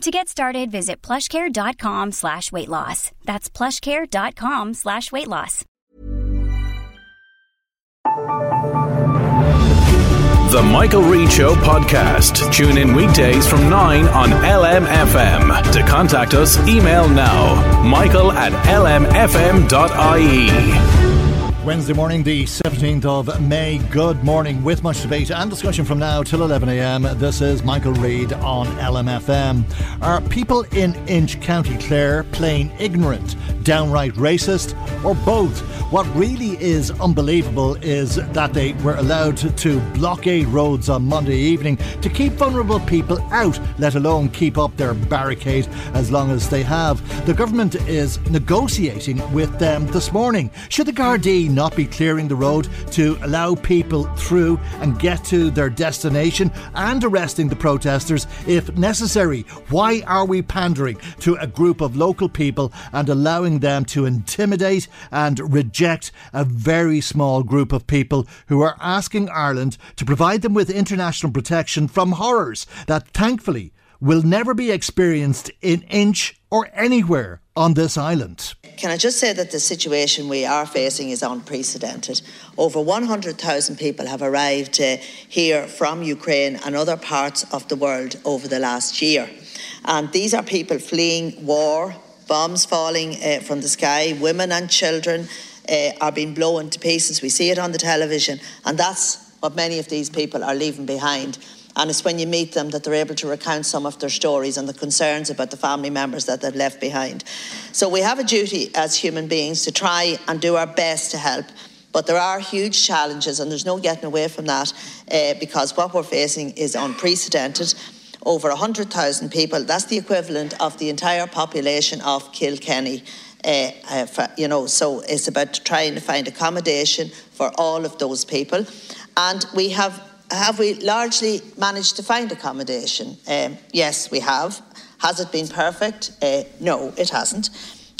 To get started, visit plushcare.com slash weight loss. That's plushcare.com slash weight loss. The Michael Reade Show podcast. Tune in weekdays from 9 on LMFM. To contact us, email now. Michael at lmfm.ie. Wednesday morning, the 17th of May. Good morning. With much debate and discussion from now till 11am, this is Michael Reade on LMFM. Are people in Inch County Clare plain ignorant, downright racist, or both? What really is unbelievable is that they were allowed to blockade roads on Monday evening to keep vulnerable people out, let alone keep up their barricade as long as they have. The government is negotiating with them this morning. Should the Gardaí not be clearing the road to allow people through and get to their destination and arresting the protesters if necessary. Why are we pandering to a group of local people and allowing them to intimidate and reject a very small group of people who are asking Ireland to provide them with international protection from horrors that thankfully will never be experienced in Inch or anywhere on this island. Can I just say that the situation we are facing is unprecedented? Over 100,000 people have arrived uh, here from Ukraine and other parts of the world over the last year. And these are people fleeing war, bombs falling uh, from the sky, women and children uh, are being blown to pieces. We see it on the television, and that's what many of these people are leaving behind. And it's when you meet them that they're able to recount some of their stories and the concerns about the family members that they've left behind. So we have a duty as human beings to try and do our best to help. But there are huge challenges, and there's no getting away from that uh, because what we're facing is unprecedented. Over 100,000 people, that's the equivalent of the entire population of Kilkenny. Uh, uh, for, you know, so it's about trying to find accommodation for all of those people. And we have have we largely managed to find accommodation? Um, yes, we have. Has it been perfect? Uh, no, it hasn't.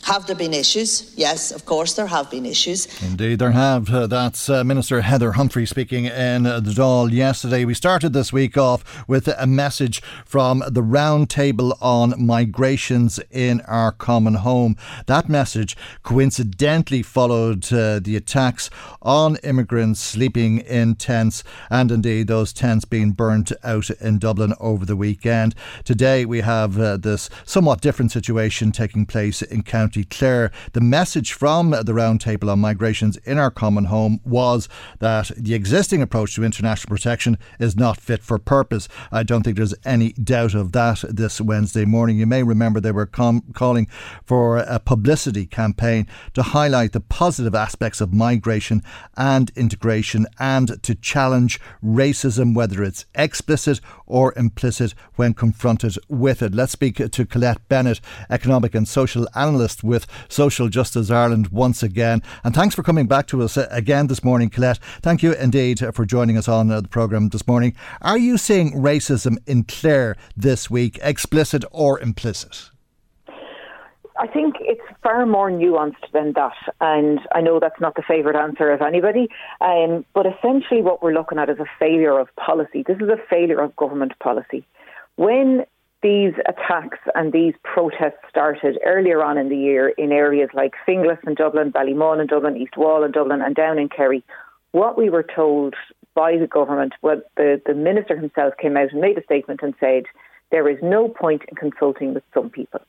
Have there been issues? Yes, of course, there have been issues. Indeed, there have. Uh, that's uh, Minister Heather Humphrey speaking in the Dáil yesterday. We started this week off with a message from the Roundtable on Migrations in Our Common Home. That message coincidentally followed uh, the attacks on immigrants sleeping in tents and indeed those tents being burnt out in Dublin over the weekend. Today, we have uh, this somewhat different situation taking place in County Clare. The message from the Roundtable on Migrations in Our Common Home was that the existing approach to international protection is not fit for purpose. I don't think there's any doubt of that this Wednesday morning. You may remember they were com- calling for a publicity campaign to highlight the positive aspects of migration and integration and to challenge racism, whether it's explicit or implicit, when confronted with it. Let's speak to Colette Bennett, economic and social analyst with Social Justice Ireland once again. And thanks for coming back to us uh, again this morning, Colette. Thank you indeed for joining us on uh, the programme this morning. Are you seeing racism in Clare this week, explicit or implicit? I think it's far more nuanced than that, and I know that's not the favourite answer of anybody. Um, but essentially, what we're looking at is a failure of policy. This is a failure of government policy. When these attacks and these protests started earlier on in the year in areas like Finglas in Dublin, Ballymun in Dublin, East Wall in Dublin, and down in Kerry. What we were told by the government, well, the, the minister himself came out and made a statement and said there is no point in consulting with some people.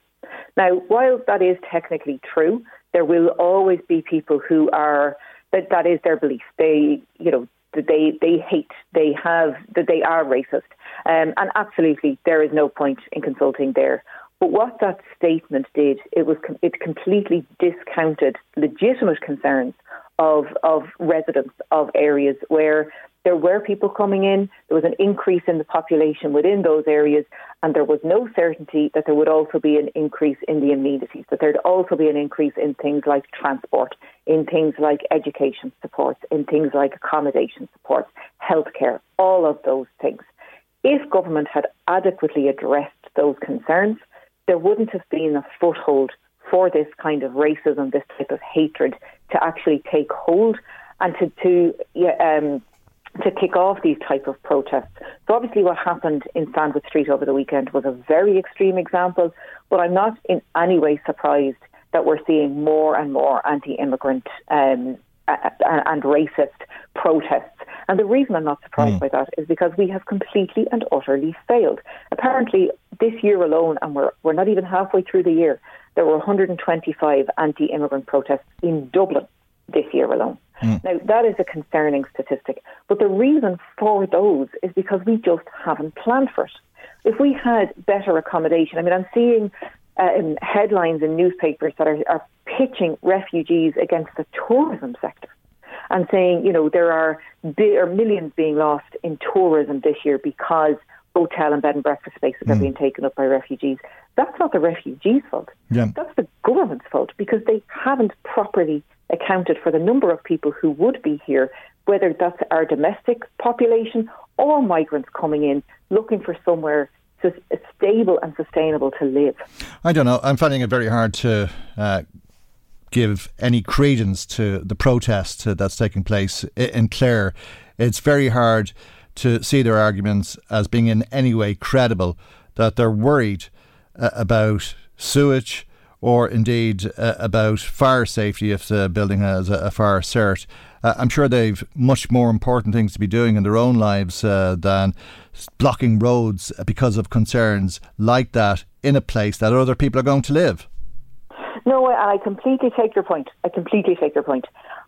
Now, while that is technically true, There will always be people who are that that is their belief. They, you know, that they they hate, they have that they are racist, um, and absolutely there is no point in consulting there. But what that statement did, it was it completely discounted legitimate concerns of of residents of areas where there were people coming in, there was an increase in the population within those areas, and there was no certainty that there would also be an increase in the amenities, that there'd also be an increase in things like transport, in things like education supports, in things like accommodation supports, healthcare, all of those things. If government had adequately addressed those concerns, there wouldn't have been a foothold for this kind of racism, this type of hatred to actually take hold and to, to yeah, um, to kick off these type of protests. So obviously what happened in Sandwith Street over the weekend was a very extreme example, but I'm not in any way surprised that we're seeing more and more anti-immigrant um, and racist protests. And the reason I'm not surprised mm. by that is because we have completely and utterly failed. Apparently, this year alone, and we're, we're not even halfway through the year, there were 125 anti immigrant protests in Dublin this year alone. Mm. Now, that is a concerning statistic. But the reason for those is because we just haven't planned for it. If we had better accommodation, I mean, I'm seeing uh, headlines in newspapers that are, are pitching refugees against the tourism sector and saying, you know, there are, there are millions being lost in tourism this year because hotel and bed and breakfast spaces mm. are being taken up by refugees. That's not the refugees' fault. Yeah. That's the government's fault because they haven't properly accounted for the number of people who would be here, whether that's our domestic population or migrants coming in looking for somewhere stable and sustainable to live. I don't know. I'm finding it very hard to. Uh, give any credence to the protest that's taking place in Clare. It's very hard to see their arguments as being in any way credible, that they're worried uh, about sewage, or indeed uh, about fire safety if the building has a, a fire cert. Uh, I'm sure they've much more important things to be doing in their own lives uh, than blocking roads because of concerns like that in a place that other people are going to live. No, and I completely take your point. I completely take your point.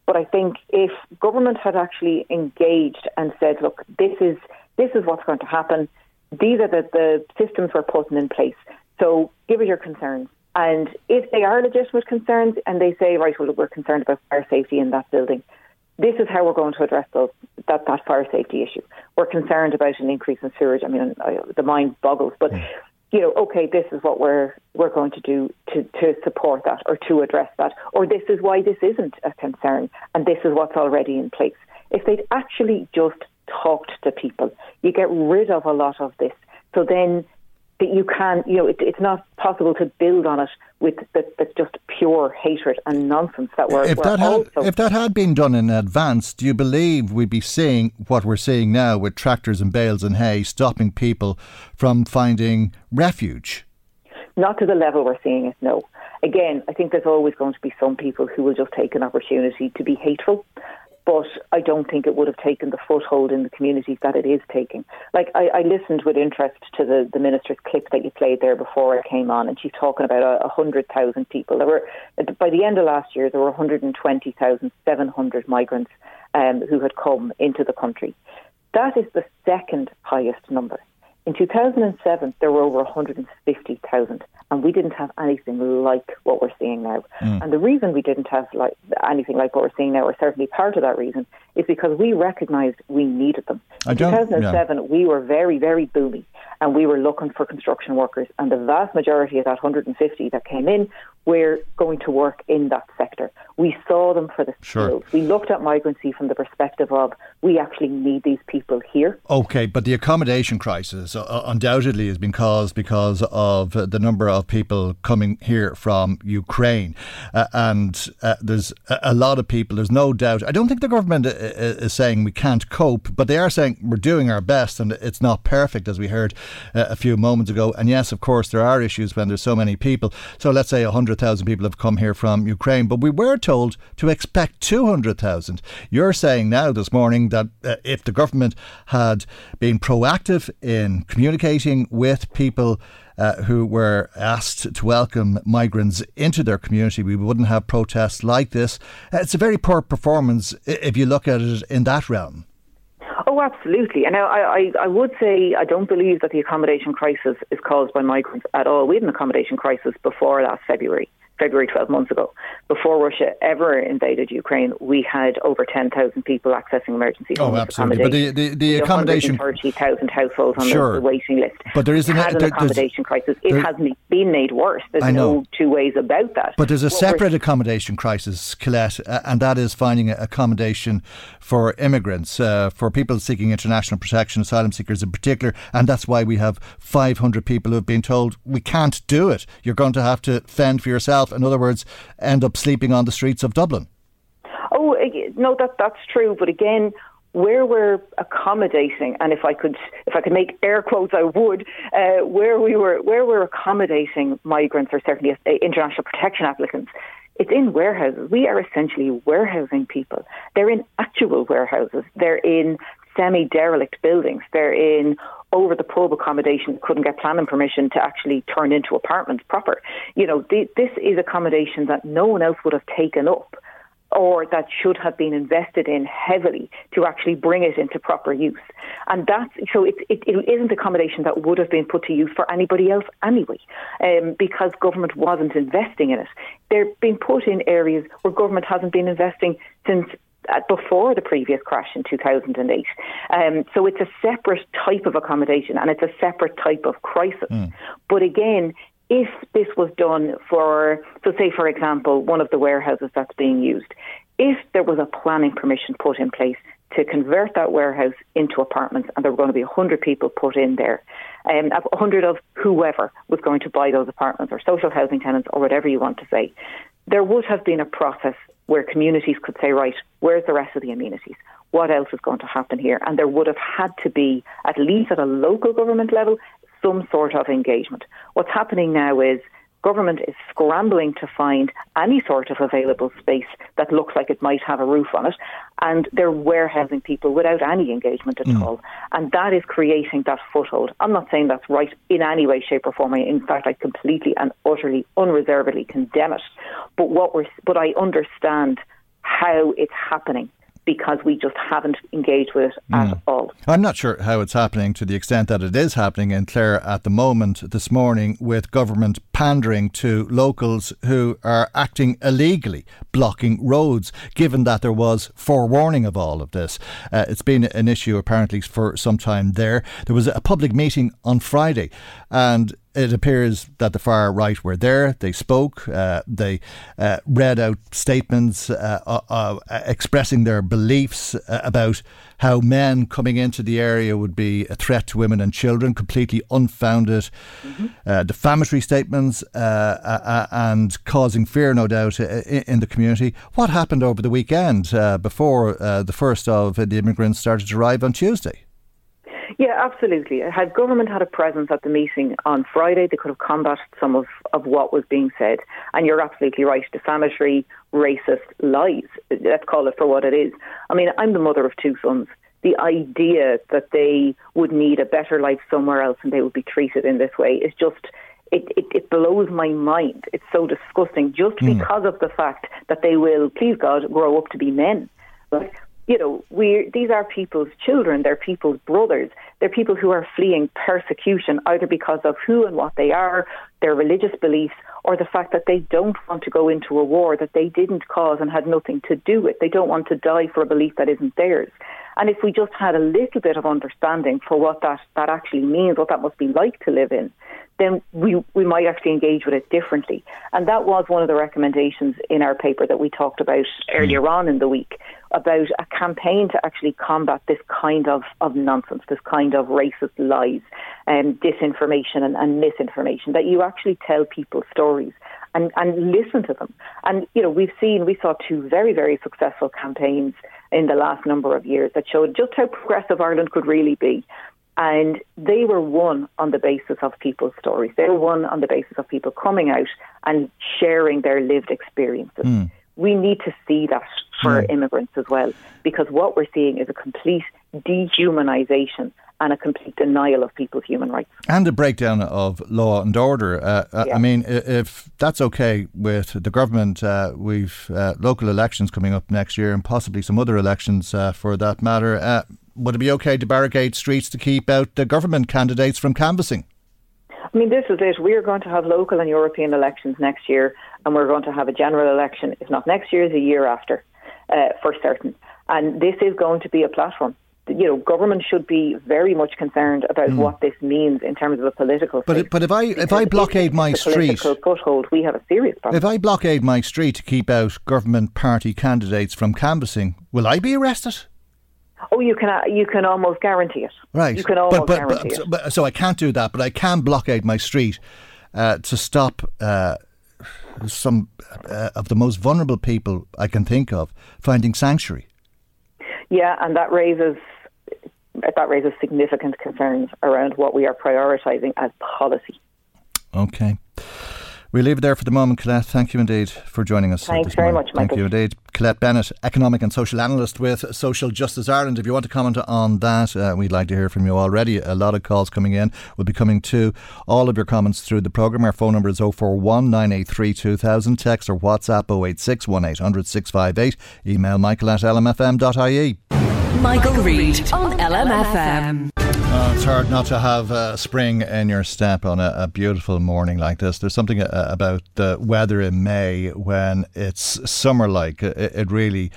But I think if government had actually engaged and said, "Look, this is this is what's going to happen. These are the, the systems we're putting in place. So give us your concerns. And if they are legitimate concerns and they say, right, well, we're concerned about fire safety in that building, this is how we're going to address those, that, that fire safety issue. We're concerned about an increase in sewage. I mean, I, the mind boggles, but mm. you know, okay, this is what we're we're going to do to, to support that or to address that, or this is why this isn't a concern, and this is what's already in place. If they'd actually just talked to people, you get rid of a lot of this. So then that you can, you know, it, it's not possible to build on it with that, that's just pure hatred and nonsense that we're, if we're that had, if that had been done in advance, do you believe we'd be seeing what we're seeing now with tractors and bales and hay stopping people from finding refuge? Not to the level we're seeing it, no. Again, I think there's always going to be some people who will just take an opportunity to be hateful but I don't think it would have taken the foothold in the communities that it is taking. Like I, I listened with interest to the, the minister's clip that you played there before I came on, and she's talking about a, hundred thousand people. There were by the end of last year there were one hundred and twenty thousand seven hundred migrants um, who had come into the country. That is the second highest number. In 2007, there were over 150,000 and we didn't have anything like what we're seeing now. Mm. And the reason we didn't have like anything like what we're seeing now, or certainly part of that reason, is because we recognised we needed them. In 2007, yeah. we were very, very boomy, and we were looking for construction workers, and the vast majority of that 150 that came in were going to work in that sector. We saw them for the sure. skills. We looked at migrancy from the perspective of we actually need these people here. Okay, but the accommodation crisis uh, undoubtedly has been caused because of the number of people coming here from Ukraine, uh, and uh, there's a lot of people. There's no doubt. I don't think the government uh, uh, is saying we can't cope, but they are saying we're doing our best, and it's not perfect, as we heard uh, a few moments ago. And yes, of course, there are issues when there's so many people. So let's say 100 100,000 people have come here from Ukraine, but we were told to expect 200,000. You're saying now this morning that uh, if the government had been proactive in communicating with people uh, who were asked to welcome migrants into their community, we wouldn't have protests like this. It's a very poor performance if you look at it in that realm. Oh, absolutely. And I, I, I would say I don't believe that the accommodation crisis is caused by migrants at all. We had an accommodation crisis before last February. February 12 months ago. Before Russia ever invaded Ukraine, we had over 10,000 people accessing emergency oh, absolutely. But the, the, the accommodation. 30,000 households on sure. the, waiting list. But there is an, an accommodation crisis. It hasn't been made worse. There's no two ways about that. But there's a separate accommodation crisis, Colette, and that is finding accommodation for immigrants, uh, for people seeking international protection, asylum seekers in particular. And that's why we have 500 people who have been told we can't do it. You're going to have to fend for yourself, in other words, end up sleeping on the streets of Dublin. Oh, no, that that's true. But again, where we're accommodating, and if I could, if I could make air quotes, I would. Uh, where we were, where we're accommodating migrants or certainly uh, international protection applicants, it's in warehouses. We are essentially warehousing people. They're in actual warehouses. They're in semi derelict buildings. They're in over the pub accommodation couldn't get planning permission to actually turn into apartments proper. You know, th- this is accommodation that no one else would have taken up or that should have been invested in heavily to actually bring it into proper use. And that's so it, it, it isn't accommodation that would have been put to use for anybody else anyway, um, because government wasn't investing in it. They're being put in areas where government hasn't been investing since before the previous crash in 2008. Um, so it's a separate type of accommodation and it's a separate type of crisis. Mm. But again, if this was done for, so say for example, one of the warehouses that's being used, if there was a planning permission put in place to convert that warehouse into apartments and there were going to be 100 people put in there, um, 100 of whoever was going to buy those apartments or social housing tenants or whatever you want to say, there would have been a process where communities could say, right, where's the rest of the amenities? What else is going to happen here? And there would have had to be, at least at a local government level, some sort of engagement. What's happening now is government is scrambling to find any sort of available space that looks like it might have a roof on it, and they're warehousing people without any engagement at mm. all. And that is creating that foothold. I'm not saying that's right in any way, shape, or form. In fact, I completely and utterly, unreservedly condemn it. But what we're, but I understand how it's happening because we just haven't engaged with it mm. at all. I'm not sure how it's happening to the extent that it is happening in Clare at the moment this morning with government pandering to locals who are acting illegally, blocking roads, given that there was forewarning of all of this. Uh, it's been an issue apparently for some time there. There was a public meeting on Friday and it appears that the far right were there. They spoke. Uh, they uh, read out statements uh, uh, uh expressing their beliefs uh, about how men coming into the area would be a threat to women and children, completely unfounded, mm-hmm. defamatory statements, and causing fear, no doubt, in, in, the community. What happened over the weekend before the first of the immigrants started to arrive on Tuesday? Yeah, absolutely. Had government had a presence at the meeting on Friday, they could have combated some of, of what was being said. And you're absolutely right. Defamatory, racist lies. Let's call it for what it is. I mean, I'm the mother of two sons. The idea that they would need a better life somewhere else and they would be treated in this way is just it, it, it, blows my mind. It's so disgusting just mm. because of the fact that they will, please God, grow up to be men. Like, you know, we these are people's children, they're people's brothers, they're people who are fleeing persecution either because of who and what they are, their religious beliefs, or the fact that they don't want to go into a war that they didn't cause and had nothing to do with. They don't want to die for a belief that isn't theirs. And if we just had a little bit of understanding for what that, that actually means, what that must be like to live in, then we, we might actually engage with it differently. And that was one of the recommendations in our paper that we talked about earlier hmm. on in the week about a campaign to actually combat this kind of, of nonsense, this kind of racist lies and disinformation and, and misinformation, that you actually tell people stories and, and listen to them. And, you know, we've seen, we saw two very, very successful campaigns in the last number of years that showed just how progressive Ireland could really be And they were won on the basis of people's stories. They were won on the basis of people coming out and sharing their lived experiences. Mm. We need to see that for mm. immigrants as well, because what we're seeing is a complete dehumanization and a complete denial of people's human rights. And a breakdown of law and order. Uh, uh yeah. I mean, if that's okay with the government, uh, we've uh, local elections coming up next year and possibly some other elections uh, for that matter. Uh, would it be okay to barricade streets to keep out the government candidates from canvassing? I mean, this is it. We are going to have local and European elections next year, and we're going to have a general election, if not next year, the year after, for certain. And this is going to be a platform you know, government should be very much concerned about mm. what this means in terms of a political. But but if I if I blockade my street, foothold, we have a serious problem. If I blockade my street to keep out government party candidates from canvassing, will I be arrested? Oh, you can uh, you can almost guarantee it. Right. You can almost but, but, guarantee but, it. So I can't do that, but I can blockade my street uh, to stop. Uh, some uh, of the most vulnerable people I can think of finding sanctuary. Yeah, and that raises that raises significant concerns around what we are prioritising as policy. Okay. We'll leave it there for the moment, Colette. Thank you indeed for joining us. Thanks very morning. much, Michael. Thank you indeed. Colette Bennett, economic and social analyst with Social Justice Ireland. If you want to comment on that, uh, we'd like to hear from you already. A lot of calls coming in. We'll be coming to all of your comments through the programme. Our phone number is 041 983 2000. Text or WhatsApp 086 1800 658. Email michael at lmfm.ie. Michael, Reade on LMFM. Uh, it's hard not to have uh, spring in your step on a, a, beautiful morning like this. There's something uh, about the weather in May when it's summer like. It, it, really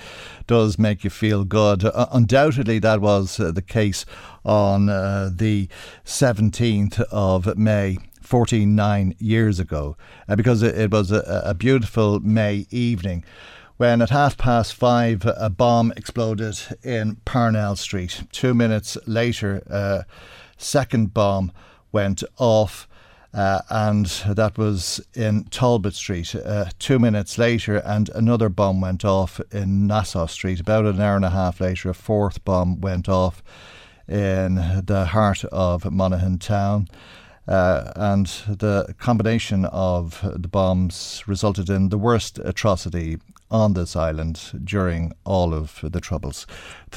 does make you feel good. Uh, undoubtedly, that was uh, the case on uh, the 17th of May. 49 years ago, because it, it was a, a beautiful May evening when at half past five a bomb exploded in Parnell Street. Two minutes later, a second bomb went off. Uh, and that was in Talbot Street. Uh, two minutes later, and another bomb went off in Nassau Street. About an hour and a half later, a fourth bomb went off in the heart of Monaghan town. Uh, and the combination of the bombs resulted in the worst atrocity on this island during all of the troubles.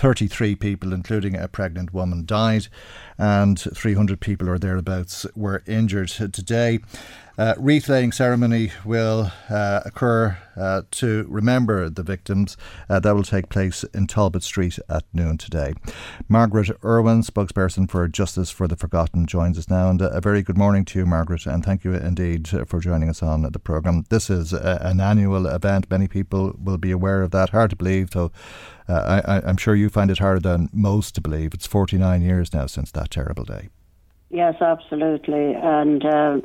33 people, including a pregnant woman, died, and 300 people or thereabouts were injured today. Uh, wreath laying ceremony will uh, occur uh, to remember the victims. Uh, that will take place in Talbot Street at noon today. Margaret Irwin, spokesperson for Justice for the Forgotten, joins us now. And a very good morning to you, Margaret, and thank you indeed for joining us on the programme. This is a, an annual event. Many people will be aware of that. Hard to believe, though. Uh, I, I'm sure you find it harder than most to believe. It's 49 years now since that terrible day. Yes, absolutely. And uh,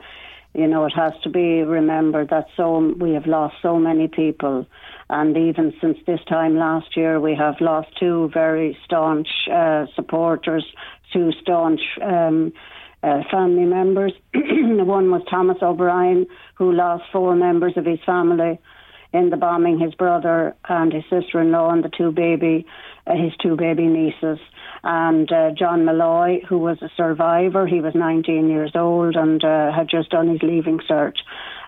you know, it has to be remembered that so we have lost so many people, and even since this time last year, we have lost two very staunch uh, supporters, two staunch um, uh, family members. One was Thomas O'Brien, who lost four members of his family in the bombing. His brother and his sister-in-law and the two baby, uh, his two baby nieces and uh, John Malloy, who was a survivor. He was 19 years old and uh, had just done his leaving cert.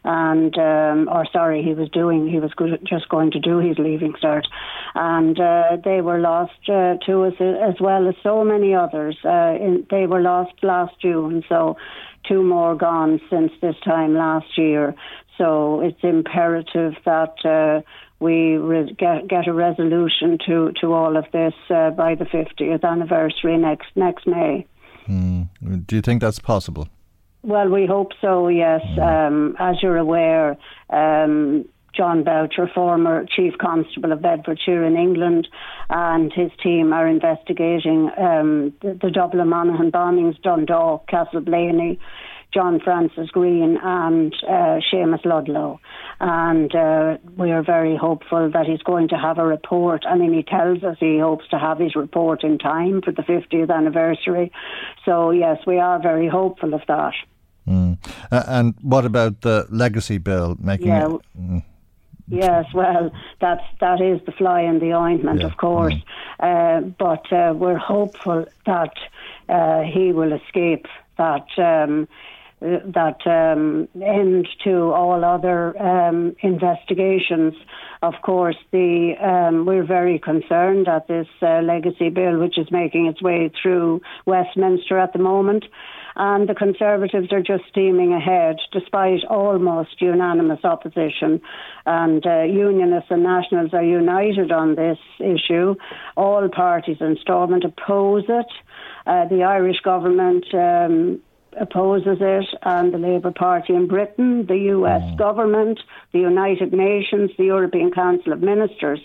And, um, or sorry, he was doing, he was just going to do his leaving cert. And uh, they were lost uh, to us as well as so many others. Uh, in, they were lost last June, so two more gone since this time last year. So it's imperative that uh, we re- get, get a resolution to, to all of this uh, by the 50th anniversary next next May. Mm. Do you think that's possible? Well, we hope so. Yes, mm. um, as you're aware. Um, Jon Boutcher, former Chief Constable of Bedfordshire in England, and his team are investigating um, the, the Dublin Monaghan bombings, Dundalk, Castleblaney, John Francis Green and uh, Seamus Ludlow. And uh, we are very hopeful that he's going to have a report. I mean, he tells us he hopes to have his report in time for the 50th anniversary. So, yes, we are very hopeful of that. Mm. Uh, and what about the legacy bill? Making yeah. It, mm. Yes, well, that's that is the fly in the ointment, Yeah. of course. Uh, but uh, we're hopeful that uh, he will escape that um, that um, end to all other um, investigations. Of course, the um, we're very concerned at this uh, legacy bill, which is making its way through Westminster at the moment. And the Conservatives are just steaming ahead despite almost unanimous opposition. And uh, Unionists and Nationals are united on this issue. All parties in Stormont oppose it. Uh, the Irish government um, opposes it, and the Labour Party in Britain, the US government, the United Nations, the European Council of Ministers,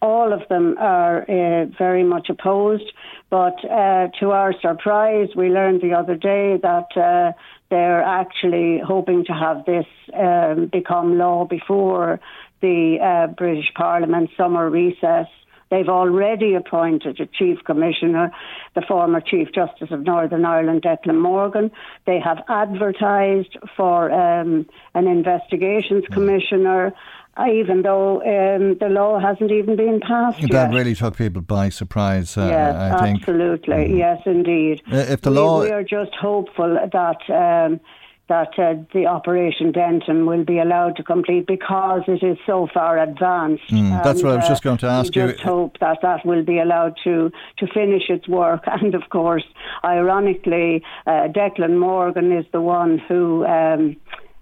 all of them are uh, very much opposed. But uh, to our surprise, we learned the other day that uh, they're actually hoping to have this um, become law before the uh, British Parliament summer recess. They've already appointed a chief commissioner, the former Chief Justice of Northern Ireland, Declan Morgan. They have advertised for um, an investigations commissioner, uh, even though um, the law hasn't even been passed yet. That yet. really took people by surprise, uh, Yes, I think. absolutely. Yes, indeed. Uh, if the we, law- we are just hopeful that um, that uh, the Operation Denton will be allowed to complete because it is so far advanced. Mm, that's what I was uh, just going to ask we you. Just hope that that will be allowed to to finish its work. And of course, ironically, uh, Declan Morgan is the one who. Um,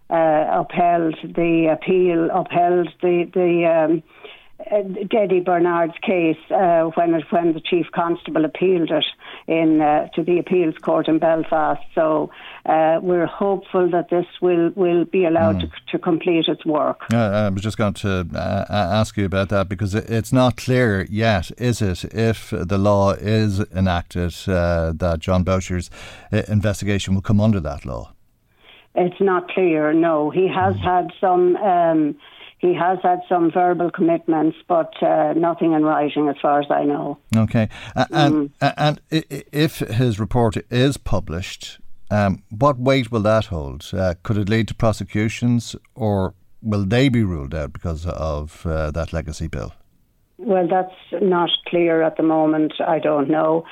uh, upheld the appeal, upheld the the um, uh, Barnard's case uh, when it, when the chief constable appealed it in uh, to the appeals court in Belfast. So uh, we're hopeful that this will will be allowed to, to complete its work. I was just going to uh, ask you about that because it's not clear yet, is it, if the law is enacted uh, that Jon Boutcher's investigation will come under that law? It's not clear. No, he has had some. Um, he has had some verbal commitments, but uh, nothing in writing, as far as I know. Okay, and Mm. and if his report is published, um, what weight will that hold? Uh, could it lead to prosecutions, or will they be ruled out because of uh, that legacy bill? Well, that's not clear at the moment. I don't know.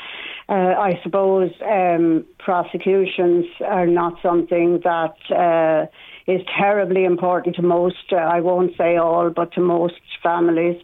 Uh, I suppose um, prosecutions are not something that uh, is terribly important to most. Uh, I won't say all, but to most families.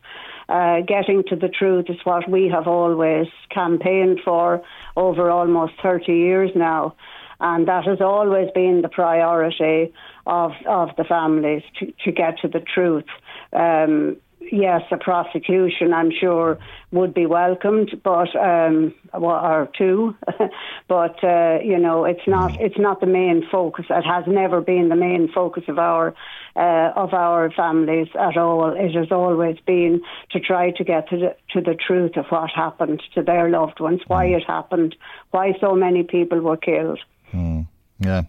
Uh, getting to the truth is what we have always campaigned for over almost 30 years now. And that has always been the priority of, of the families to, to get to the truth. Um, yes, a prosecution, I'm sure, would be welcomed, but um, or two, but uh, you know, it's not it's not the main focus. It has never been the main focus of our uh, of our families at all. It has always been to try to get to the to the truth of what happened to their loved ones, why it happened, why so many people were killed. Yeah.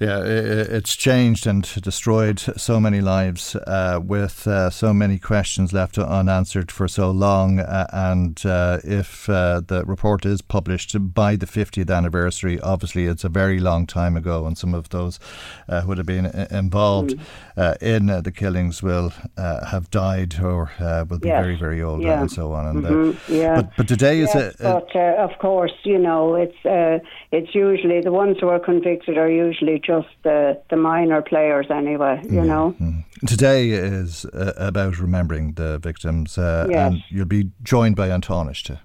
Yeah, it's changed and destroyed so many lives uh, with uh, so many questions left unanswered for so long. Uh, and uh, if uh, the report is published by the 50th anniversary, obviously it's a very long time ago, and some of those uh, who would have been involved uh, in uh, the killings will uh, have died or uh, will be Yes. very, very old Yeah. and so on. And, Mhm, yeah. but, but today is Yes, a, a but uh, of course, you know, it's uh, it's usually the ones who are convicted are usually just the the minor players anyway. You know. Today is uh, about remembering the victims, uh, Yes. and you'll be joined by An Tánaiste too.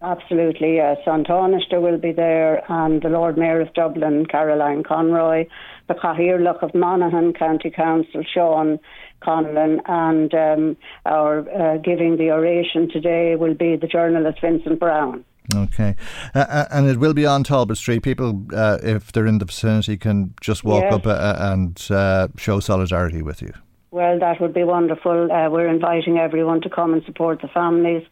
Absolutely, yes. An Tánaiste will be there, and the Lord Mayor of Dublin, Caroline Conroy, the Cathaoirleach of Monaghan County Council, Sean Conlon, and um, our uh, giving the oration today will be the journalist Vincent Browne. Okay, uh, uh, and it will be on Talbot Street. People, uh, if they're in the vicinity, can just walk Yes. up uh, and uh, show solidarity with you. Well, that would be wonderful. Uh, we're inviting everyone to come and support the families.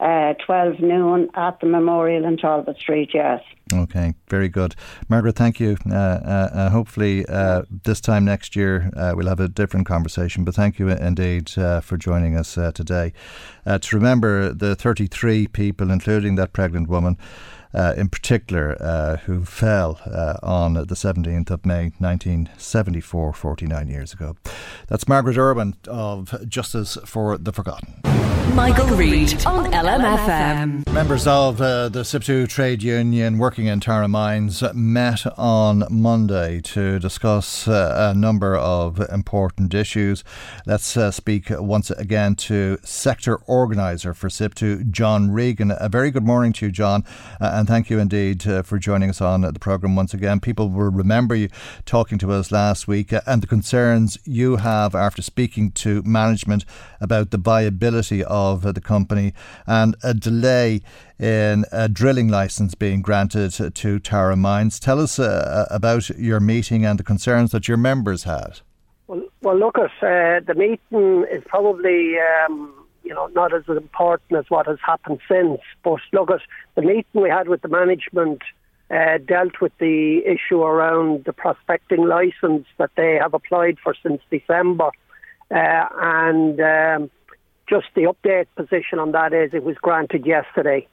Uh, 12 noon at the memorial in Talbot Street, yes. Okay, very good, Margaret. Thank you. Uh, uh, uh, hopefully, uh, this time next year we'll have a different conversation. But thank you indeed for joining us today. To remember the 33 people, including that pregnant woman, uh, in particular, uh, who fell uh, on the 17th of May 1974, 49 years ago. That's Margaret Irwin of Justice for the Forgotten. Michael, Reade on LMFM. Members of uh, the SIPTU trade union working in Tara Mines met on Monday to discuss uh, a number of important issues. Let's uh, speak once again to sector organiser for SIPTU, John Regan. A very good morning to you, John, uh, and thank you indeed uh, for joining us on the programme once again. People will remember you talking to us last week uh, and the concerns you have after speaking to management about the viability of of the company and a delay in a drilling license being granted to Tara Mines. Tell us uh, about your meeting and the concerns that your members had. Well, well look, at uh, the meeting is probably. Um, you know, not as important as what has happened since. But look at the meeting we had with the management uh, dealt with the issue around the prospecting license that they have applied for since December. Uh, and um, just the update position on that is it was granted yesterday.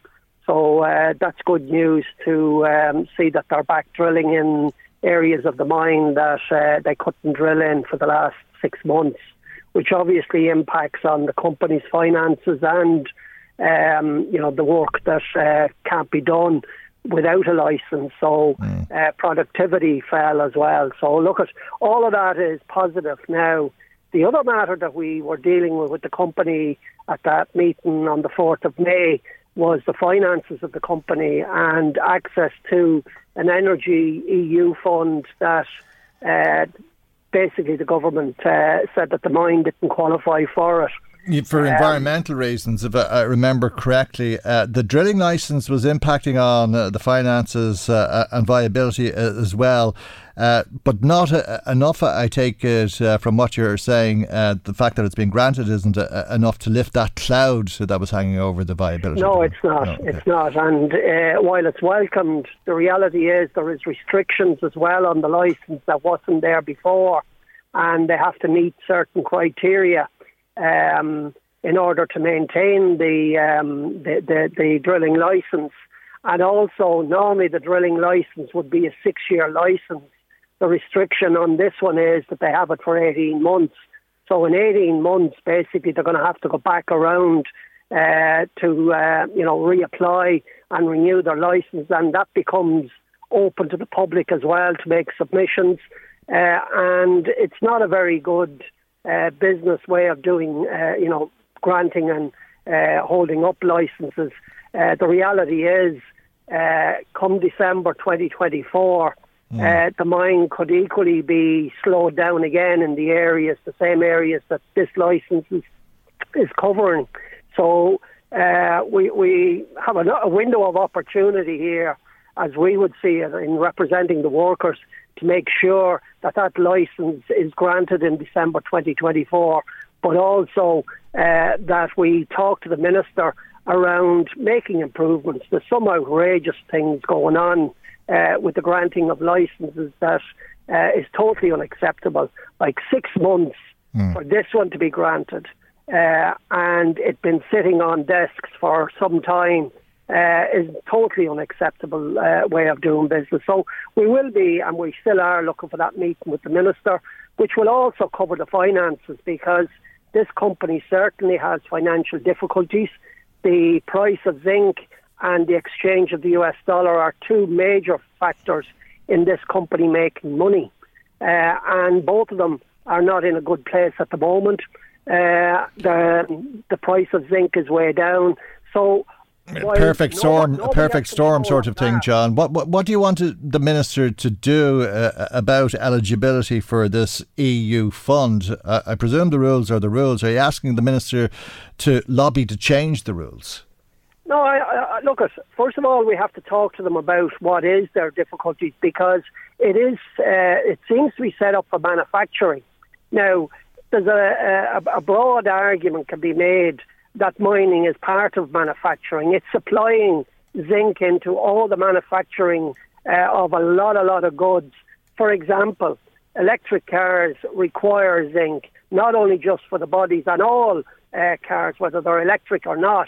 So uh, that's good news to um, see that they're back drilling in areas of the mine that uh, they couldn't drill in for the last six months, which obviously impacts on the company's finances and um, you know the work that uh, can't be done without a license. So mm. uh, productivity fell as well. So look at all of that is positive now. The other matter that we were dealing with with the company at that meeting on the 4th of May was the finances of the company and access to an energy EU fund that uh, basically the government uh, said that the mine didn't qualify for it. For um, environmental reasons, if I remember correctly, uh, the drilling license was impacting on uh, the finances uh, and viability uh, as well. Uh, but not uh, enough, I take it uh, from what you're saying. Uh, the fact that it's been granted isn't uh, enough to lift that cloud that was hanging over the viability. No, it's not. No, okay. It's not. And while it's welcomed, the reality is there is restrictions as well on the license that wasn't there before, and they have to meet certain criteria. Um, in order to maintain the, um, the, the, the drilling license. And also, normally the drilling license would be a six year license. The restriction on this one is that they have it for 18 months. So in 18 months, basically, they're going to have to go back around uh, to, uh, you know, reapply and renew their license, and that becomes open to the public as well to make submissions. Uh, and it's not a very good uh, business way of doing, uh, you know, granting and uh, holding up licenses. the reality is, come December 2024, Mm. Uh, the mine could equally be slowed down again in the areas, the same areas that this license is, is covering. So uh, we we have a, a, window of opportunity here, as we would see it, in representing the workers to make sure that that license is granted in December 2024, but also uh, that we talk to the minister around making improvements. There's some outrageous things going on uh, with the granting of licenses that uh, is totally unacceptable. Like six months mm. for this one to be granted, uh, and it's been sitting on desks for some time. Uh, is totally unacceptable uh, way of doing business. So we will be, and we still are, looking for that meeting with the minister, which will also cover the finances because this company certainly has financial difficulties. The price of zinc and the exchange of the US dollar are two major factors in this company making money. Uh, and both of them are not in a good place at the moment. Uh, the the price of zinc is way down. So perfect storm, a perfect storm sort of thing, John. What, what what do you want to, the minister to do uh, about eligibility for this EU fund? Uh, I presume the rules are the rules. Are you asking the minister to lobby to change the rules? No, I, I, look. First of all, we have to talk to them about what is their difficulties because it is. Uh, it seems to be set up for manufacturing. Now, there's a, a, a broad argument can be made that mining is part of manufacturing. It's supplying zinc into all the manufacturing uh, of a lot, a lot of goods. For example, electric cars require zinc not only just for the bodies and all uh, cars, whether they're electric or not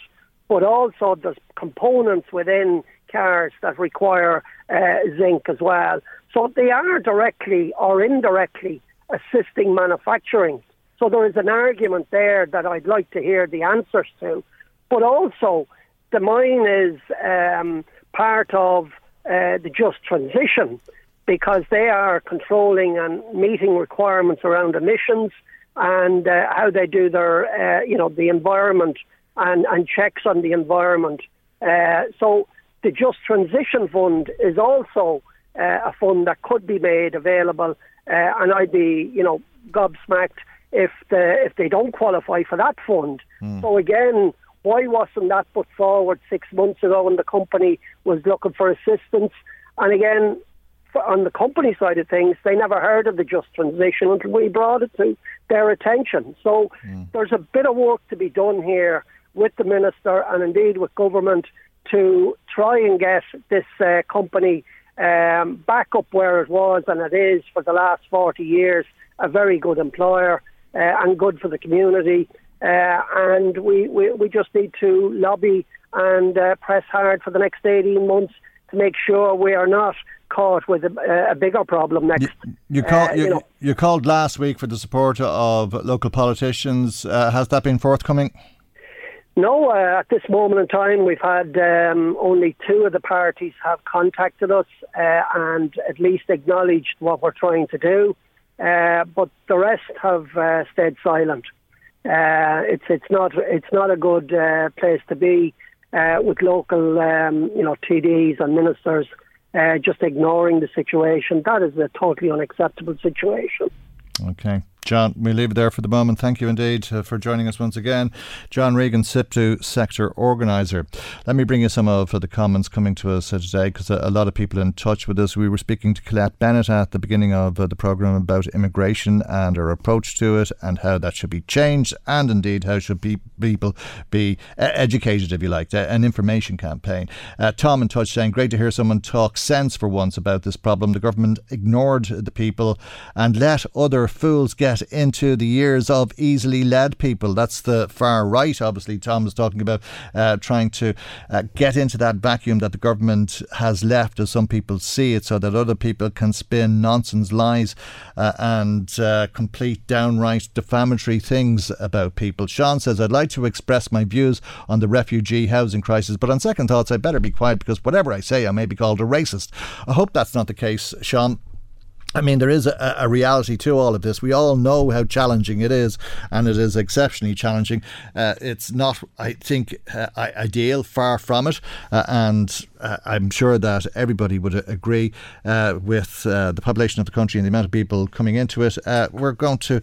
but also there's components within cars that require uh, zinc as well. So they are directly or indirectly assisting manufacturing. So there is an argument there that I'd like to hear the answers to. But also, the mine is um, part of uh, the just transition because they are controlling and meeting requirements around emissions and uh, how they do their, uh, you know, the environment and, and checks on the environment. Uh, so the Just Transition Fund is also uh, a fund that could be made available, uh, and I'd be, you know, gobsmacked if the if they don't qualify for that fund. Mm. So again, why wasn't that put forward six months ago when the company was looking for assistance? And again, on the company side of things, they never heard of the just transition until we brought it to their attention. So mm. there's a bit of work to be done here with the minister and indeed with government to try and get this uh, company um, back up where it was and it is for the last 40 years, a very good employer uh, and good for the community. Uh, and we, we, we just need to lobby and uh, press hard for the next 18 months to make sure we are not caught with a, a bigger problem next. You, you, call, uh, you, you, know. you, called last week for the support of local politicians. Uh, has that been forthcoming? No, uh, at this moment in time, we've had um, only two of the parties have contacted us uh, and at least acknowledged what we're trying to do, uh, but the rest have uh, stayed silent. Uh, it's it's not it's not a good uh, place to be with local um, you know TDs and ministers just ignoring the situation. That is a totally unacceptable situation. Okay. John, we leave it there for the moment. Thank you indeed uh, for joining us once again. John Regan, SIPTU Sector Organiser. Let me bring you some of the comments coming to us today because a, a, lot of people in touch with us. We were speaking to Colette Bennett at the beginning of uh, the programme about immigration and her approach to it and how that should be changed and indeed how should be, people be uh, educated, if you like, an information campaign. Uh, Tom in touch saying, great to hear someone talk sense for once about this problem. The government ignored the people and let other fools get get into the years of easily led people. That's the far right, obviously. Tom was talking about uh, trying to uh, get into that vacuum that the government has left, as some people see it, so that other people can spin nonsense lies uh, and uh, complete downright defamatory things about people. Sean says, I'd like to express my views on the refugee housing crisis, but on second thoughts, I better be quiet because whatever I say, I may be called a racist. I hope that's not the case, Sean. I mean, there is a, a, reality to all of this. We all know how challenging it is, and it is exceptionally challenging. Uh, it's not, I think, uh, ideal, far from it. Uh, and uh, I'm sure that everybody would agree uh, with uh, the population of the country and the amount of people coming into it. we're going to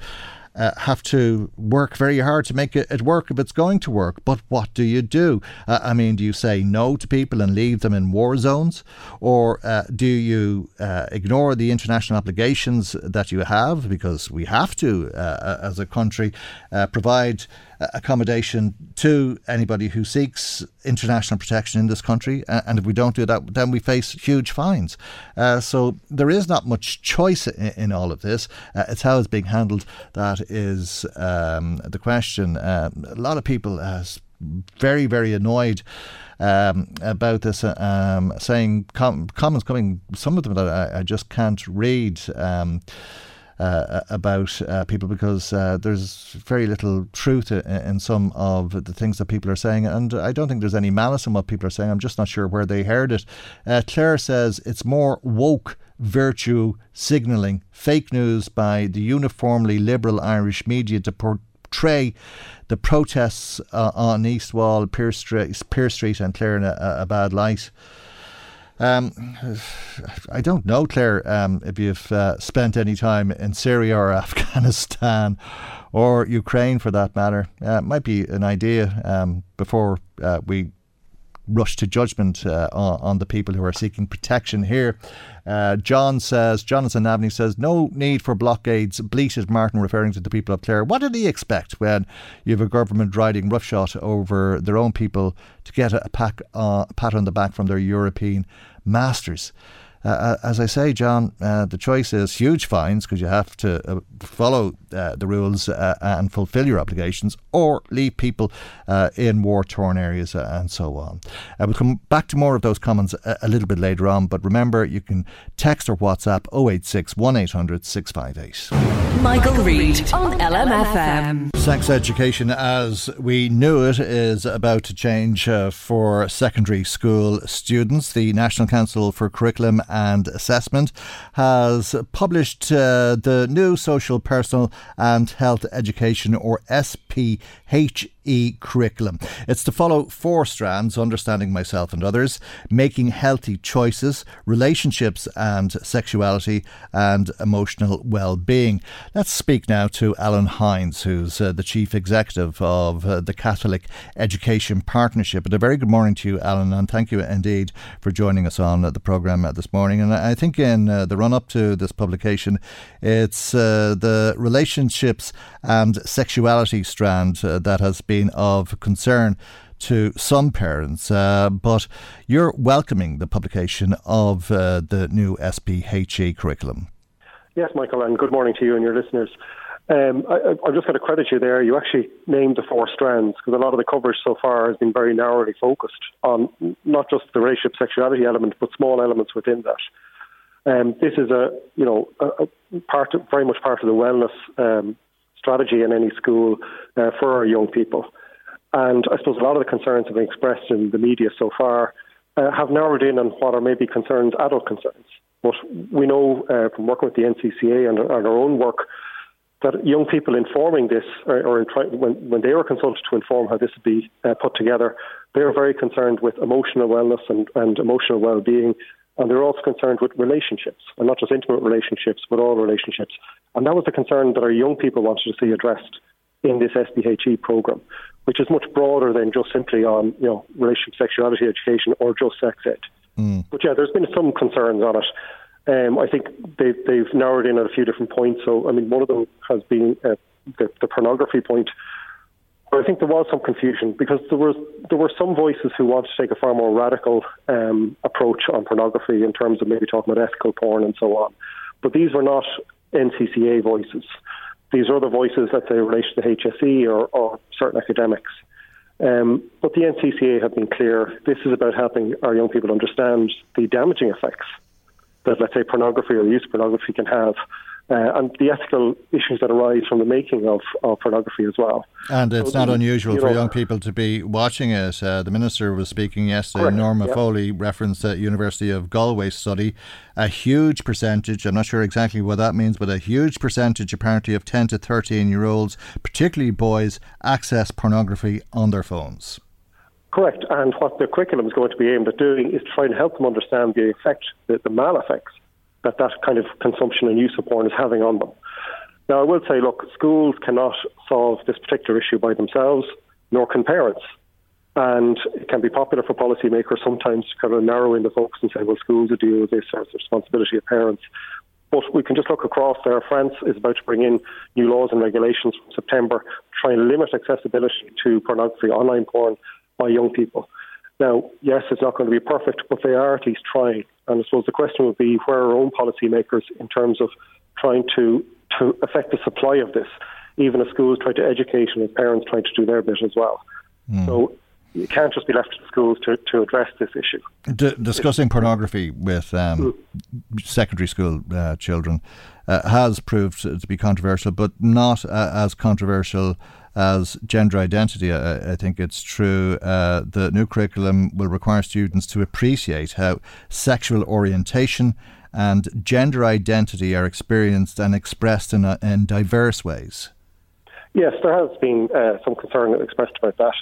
uh, have to work very hard to make it, work if it's going to work. But what do you do? Uh, I mean, do you say no to people and leave them in war zones? Or uh, do you uh, ignore the international obligations that you have? Because we have to, uh, as a country, uh, provide accommodation to anybody who seeks international protection in this country. and if we don't do that, then we face huge fines. Uh, so there is not much choice in, in all of this. Uh, it's how it's being handled that is um, the question. Uh, a lot of people are very, very annoyed. Um, about this, uh, um, saying com- comments coming, some of them that I, I just can't read. Uh, about uh, people because uh, there's very little truth in some of the things that people are saying, and I don't think there's any malice in what people are saying. I'm just not sure where they heard it. Uh, Claire says it's more woke virtue signalling, fake news by the uniformly liberal Irish media to portray the protests uh, on East Wall, Pearse Street, Pearse Street and Clare in a, a bad light. Um, I don't know, Claire, um, if you've uh, spent any time in Syria or Afghanistan or Ukraine for that matter. Uh, might be an idea um, before uh, we rush to judgment uh, on, on, the people who are seeking protection here. Uh, John says, Jonathan Navney says, no need for blockades, bleated Martin referring to the people of Clare. What did he expect when you have a government riding roughshod over their own people to get a, pack, uh, pat on the back from their European masters? uh, as I say, John, uh, the choice is huge fines because you have to uh, follow uh, the rules uh, and fulfil your obligations, or leave people in war torn areas and so on. we'll come back to more of those comments a, a, little bit later on, but remember you can text or WhatsApp 086 1800 658. Michael Reade on LMFM. Sex education as we knew it is about to change for secondary school students. The National Council for Curriculum and Assessment has published uh, the new Social, Personal and Health Education or SPH E curriculum. It's to follow four strands understanding myself and others, making healthy choices, relationships and sexuality, and emotional well being. Let's speak now to Alan Hynes, who's uh, the Chief Executive of uh, the Catholic Education Partnership. And a very good morning to you, Alan, and thank you indeed for joining us on uh, the programme uh, this morning. And I think in uh, the run up to this publication, it's uh, the relationships and sexuality strand that has been been of concern to some parents, uh, but you're welcoming the publication of uh, the new SPHE curriculum. Yes, Michael, and good morning to you and your listeners. Um, I, am just going to credit you there. You actually named the four strands because a lot of the coverage so far has been very narrowly focused on not just the relationship sexuality element, but small elements within that. Um, this is a you know a, a part of, very much part of the wellness um, strategy in any school uh, for our young people. And I suppose a lot of the concerns have been expressed in the media so far uh, have narrowed in on what are maybe concerns, adult concerns. But we know uh, from working with the NCCA and, and, our own work that young people informing this, or, or try, when, when they were consulted to inform how this would be uh, put together, they are very concerned with emotional wellness and, and emotional well-being and they're also concerned with relationships, and not just intimate relationships, but all relationships. And that was the concern that our young people wanted to see addressed in this SPHE program, which is much broader than just simply on you know relationship sexuality education or just sex ed. Mm. But yeah, there's been some concerns on it. Um, I think they, they've narrowed in at a few different points. So I mean, one of them has been uh, the, the pornography point, I think there was some confusion because there was there were some voices who wanted to take a far more radical um, approach on pornography in terms of maybe talking about ethical porn and so on. But these were not NCCA voices. These are the voices, let's say, related to HSE or, or certain academics. Um, but the NCCA have been clear. This is about helping our young people understand the damaging effects that, let's say, pornography or use pornography can have uh, and the ethical issues that arise from the making of, of pornography as well. And it's so, not unusual you know, for young people to be watching it. Uh, the minister was speaking yesterday. Correct, Norma Foley referenced the University of Galway study. A huge percentage, I'm not sure exactly what that means, but a huge percentage apparently of 10 to 13 year olds, particularly boys, access pornography on their phones. Correct. And what the curriculum is going to be aimed at doing is to try and help them understand the effect, the, the mal effects that that kind of consumption and use of porn is having on them. Now, I will say, look, schools cannot solve this particular issue by themselves, nor can parents. And it can be popular for policymakers sometimes to kind of narrow in the focus and say, well, schools will deal with this, or it's the responsibility of parents. But we can just look across there. France is about to bring in new laws and regulations from September trying to limit accessibility to pornography, online porn, by young people. Now, yes, it's not going to be perfect, but they are at least trying. And I suppose the question would be where are our own policymakers in terms of trying to, to affect the supply of this, even as schools try to educate and as parents trying to do their bit as well. Mm. So it can't just be left to the schools to, to address this issue. D- discussing pornography with um, mm. secondary school uh, children uh, has proved to be controversial, but not uh, as controversial as gender identity. I, I think it's true. Uh, the new curriculum will require students to appreciate how sexual orientation and gender identity are experienced and expressed in, a, in diverse ways. Yes, there has been uh, some concern expressed about that.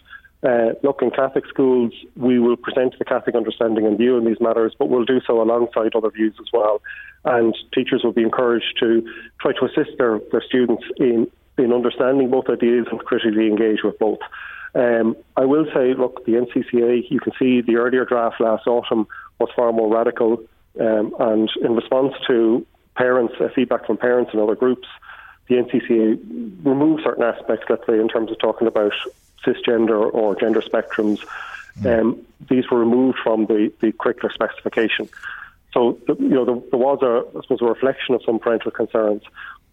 Uh, look, in Catholic schools, we will present the Catholic understanding and view in these matters, but we'll do so alongside other views as well. And teachers will be encouraged to try to assist their, their students in in understanding both ideas and critically engage with both. Um, I will say, look, the NCCA, you can see the earlier draft last autumn was far more radical, um, and in response to parents, uh, feedback from parents and other groups, the NCCA removed certain aspects, let's say, in terms of talking about cisgender or gender spectrums. Mm. Um, these were removed from the, the curricular specification. So, the, you know, there, there, was a, I suppose, a reflection of some parental concerns.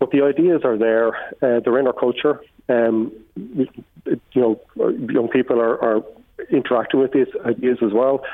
But the ideas are there. Uh, they're in our culture. Um, you know, young people are, are interacting with these ideas as well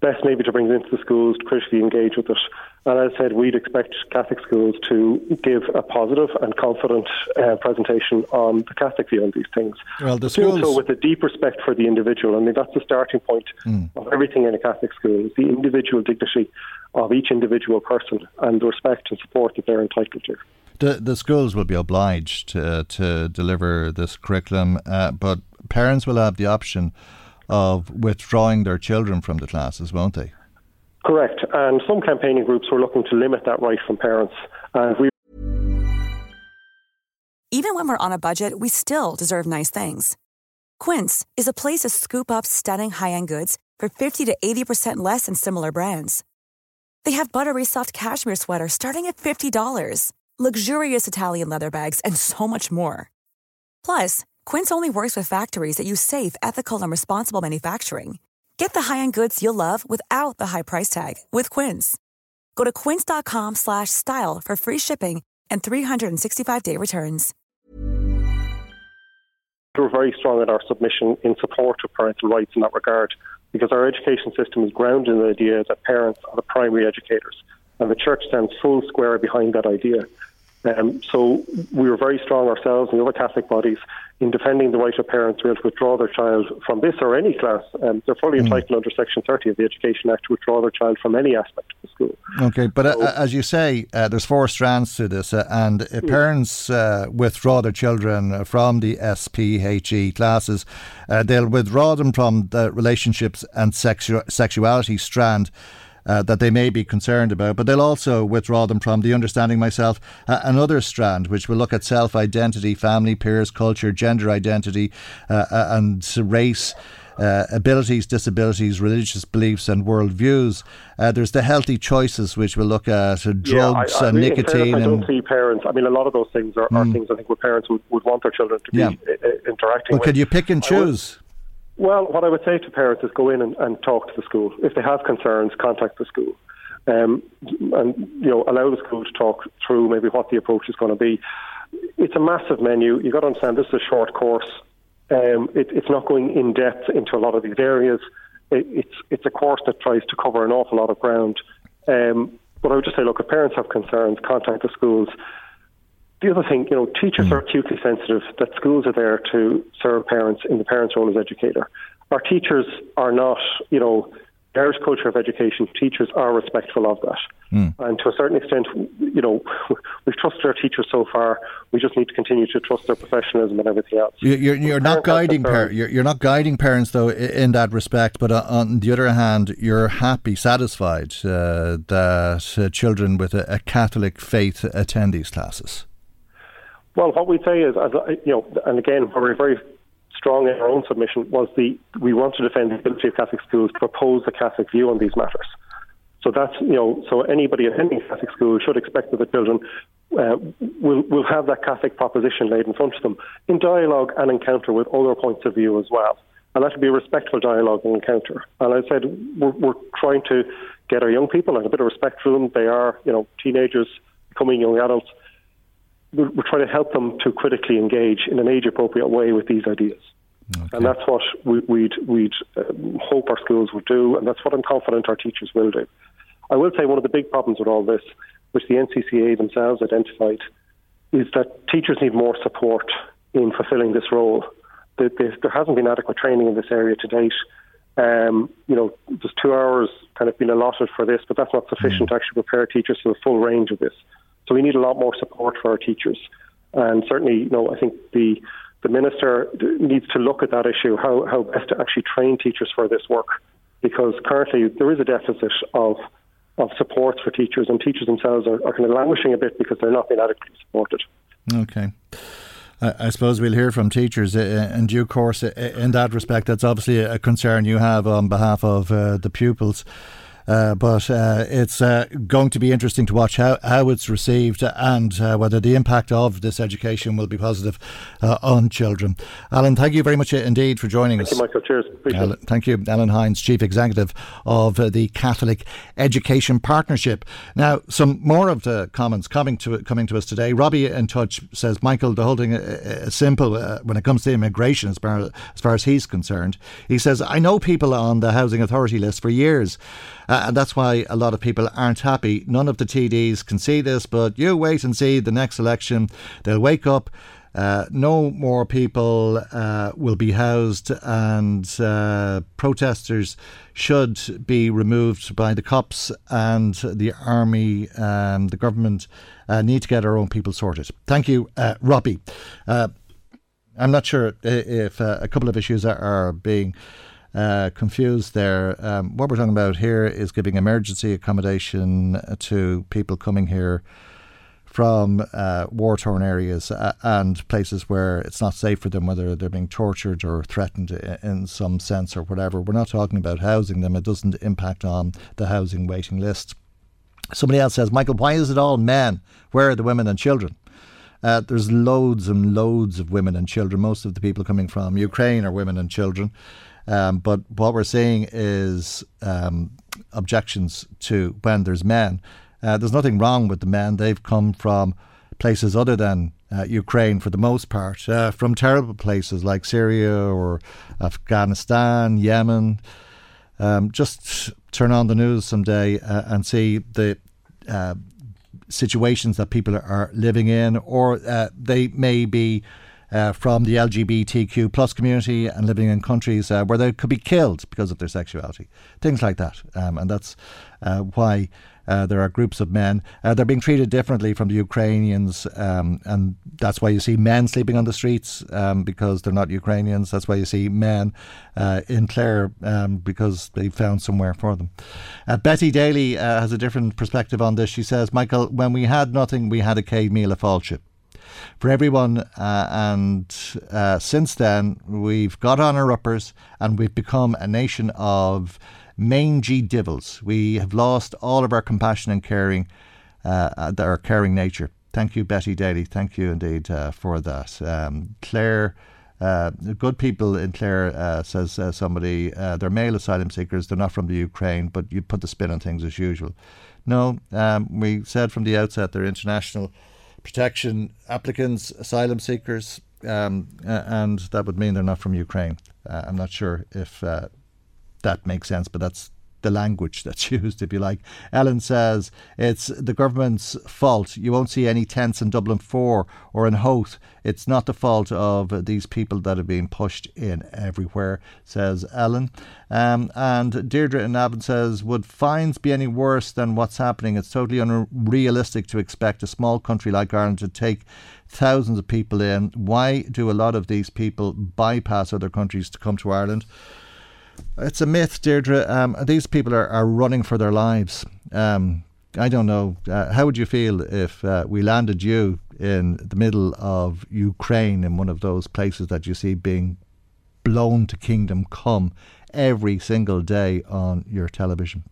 best maybe to bring it into the schools to critically engage with it. And as I said, we'd expect Catholic schools to give a positive and confident uh, presentation on the Catholic view on these things. Well, the schools... so with a deep respect for the individual. I mean, that's the starting point mm. of everything in a Catholic school, is the individual dignity of each individual person and the respect and support that they're entitled to. The, the schools will be obliged to, to deliver this curriculum, uh, but parents will have the option of withdrawing their children from the classes, won't they? Correct. And some campaigning groups were looking to limit that right from parents. And we Even when we're on a budget, we still deserve nice things. Quince is a place to scoop up stunning high-end goods for 50 to 80% less than similar brands. They have buttery soft cashmere sweaters starting at $50, luxurious Italian leather bags, and so much more. Plus, Quince only works with factories that use safe, ethical, and responsible manufacturing. Get the high-end goods you'll love without the high price tag with Quince. Go to quince.com/style for free shipping and 365-day returns. We're very strong in our submission in support of parental rights in that regard because our education system is grounded in the idea that parents are the primary educators and the church stands full square behind that idea. Um, so we were very strong ourselves and the other Catholic bodies in defending the right of parents to withdraw their child from this or any class. Um, they're fully mm. entitled under Section 30 of the Education Act to withdraw their child from any aspect of the school. Okay, but uh, so, uh, as you say, uh, there's four strands to this, uh, and if mm. parents uh, withdraw their children from the SPHE classes, uh, they'll withdraw them from the relationships and sexu- sexuality strand uh, that they may be concerned about, but they'll also withdraw them from the understanding myself uh, another strand, which will look at self identity, family, peers, culture, gender identity, uh, uh and race. Uh, abilities, disabilities, religious beliefs, and worldviews. Uh, there's the healthy choices, which we'll look at uh, drugs yeah, I, I and nicotine. I don't see parents. I mean, a lot of those things are, mm. things I think where parents would, would want their children to yeah. be uh, interacting. But with. could you pick and choose? Well, what I would say to parents is go in and, and talk to the school. If they have concerns, contact the school. Um, and you know, allow the school to talk through maybe what the approach is going to be. It's a massive menu. You've got to understand this is a short course. Um, it, it's not going in depth into a lot of these areas. It, it's it's a course that tries to cover an awful lot of ground. Um, but I would just say, look, if parents have concerns, contact the schools the other thing, you know, teachers mm. are acutely sensitive that schools are there to serve parents in the parents' role as educator. Our teachers are not, you know, Irish culture of education, teachers are respectful of that. Mm. And to a certain extent, you know, we've trusted our teachers so far. We just need to continue to trust their professionalism and everything else. You're, you're not guiding par- you're, you're, not guiding parents though in that respect. But uh, on the other hand, you're happy, satisfied uh, that uh, children with a, a Catholic faith attend these classes. Well, what we'd say is, as, you know, and again, we're very strong in our own submission, was the we want to defend the ability of Catholic schools to propose the Catholic view on these matters. So that's you know, so anybody attending Catholic school should expect that the children uh, will will have that Catholic proposition laid in front of them in dialogue and encounter with other points of view as well. And that should be a respectful dialogue and encounter. And I said we're, we're trying to get our young people and a bit of respect for them. They are you know teenagers becoming young adults we're, we're trying to help them to critically engage in an age appropriate way with these ideas. Okay. And that's what we, would we'd, we'd um, hope our schools would do, and that's what I'm confident our teachers will do. I will say one of the big problems with all this, which the NCCA themselves identified, is that teachers need more support in fulfilling this role. There, there hasn't been adequate training in this area to date. Um, you know, there's two hours kind of been allotted for this, but that's not sufficient mm. to actually prepare teachers for the full range of this. So we need a lot more support for our teachers. And certainly, you know, I think the the minister needs to look at that issue, how, how best to actually train teachers for this work, because currently there is a deficit of of supports for teachers, and teachers themselves are, are kind of languishing a bit because they're not being adequately supported. Okay. I suppose we'll hear from teachers uh, uh, in due course uh, in that respect. That's obviously a concern you have on behalf of uh, the pupils. Uh, but uh, it's uh, going to be interesting to watch how, how it's received and uh, whether the impact of this education will be positive uh, on children. Alan, thank you very much indeed for joining thank us. You, Michael. Cheers. Alan, thank you, Alan Hynes, Chief Executive of uh, the Catholic Education Partnership. Now, some more of the comments coming to coming to us today. Robbie in touch says, Michael, the whole thing is simple when it comes to immigration, as far as far as he's concerned. He says, I know people on the housing authority list for years. Uh, and that's why a lot of people aren't happy. None of the TDs can see this, but you wait and see the next election. They'll wake up. Uh, no more people uh, will be housed, and uh, protesters should be removed by the cops and the army. Um, the government uh, need to get our own people sorted. Thank you, uh, Robbie. Uh, I'm not sure if a couple of issues are, are being uh, confused there. Um, what we're talking about here is giving emergency accommodation to people coming here from uh, war torn areas uh, and places where it's not safe for them, whether they're being tortured or threatened in some sense or whatever. We're not talking about housing them, it doesn't impact on the housing waiting list. Somebody else says, Michael, why is it all men? Where are the women and children? Uh, there's loads and loads of women and children. Most of the people coming from Ukraine are women and children. Um, but what we're seeing is um, objections to when there's men. Uh, there's nothing wrong with the men. They've come from places other than uh, Ukraine for the most part, uh, from terrible places like Syria or Afghanistan, Yemen. Um, just turn on the news someday uh, and see the uh, situations that people are living in, or uh, they may be uh, from the LGBTQ plus community and living in countries uh, where they could be killed because of their sexuality, things like that. Um, and that's uh, why uh, there are groups of men. Uh, they're being treated differently from the Ukrainians, um, and that's why you see men sleeping on the streets um, because they're not Ukrainians. That's why you see men uh, in Clare um, because they found somewhere for them. Betty Daly has a different perspective on this. She says, Michael, when we had nothing, we had a céad míle of fáilte for everyone. Uh, and uh, since then, we've got on our uppers and we've become a nation of mangy divils. We have lost all of our compassion and caring, uh, our caring nature. Thank you, Betty Daly. Thank you indeed uh, for that. Um, Clare. Uh, good people in Clare, uh, says uh, somebody, uh, they're male asylum seekers, they're not from the Ukraine, but you put the spin on things as usual. No, um, we said from the outset they're international protection applicants, asylum seekers, um, and that would mean they're not from Ukraine. Uh, I'm not sure if uh, that makes sense, but that's the language that's used, if you like. Ellen says it's the government's fault. You won't see any tents in Dublin 4 or in Howth. It's not the fault of these people that are being pushed in everywhere, says Ellen. Um, and Deirdre in Navan says, Would fines be any worse than what's happening? It's totally unrealistic to expect a small country like Ireland to take thousands of people in. Why do a lot of these people bypass other countries to come to Ireland? It's a myth, Deirdre. Um, these people are, are running for their lives. Um, I don't know. Uh, how would you feel if uh, we landed you in the middle of Ukraine in one of those places that you see being blown to kingdom come every single day on your television?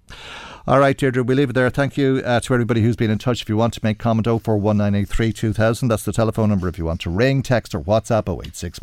All right, Deirdre, we leave it there. Thank you uh, to everybody who's been in touch. If you want to make comment, 041983 2000, that's the telephone number. If you want to ring, text, or WhatsApp, 086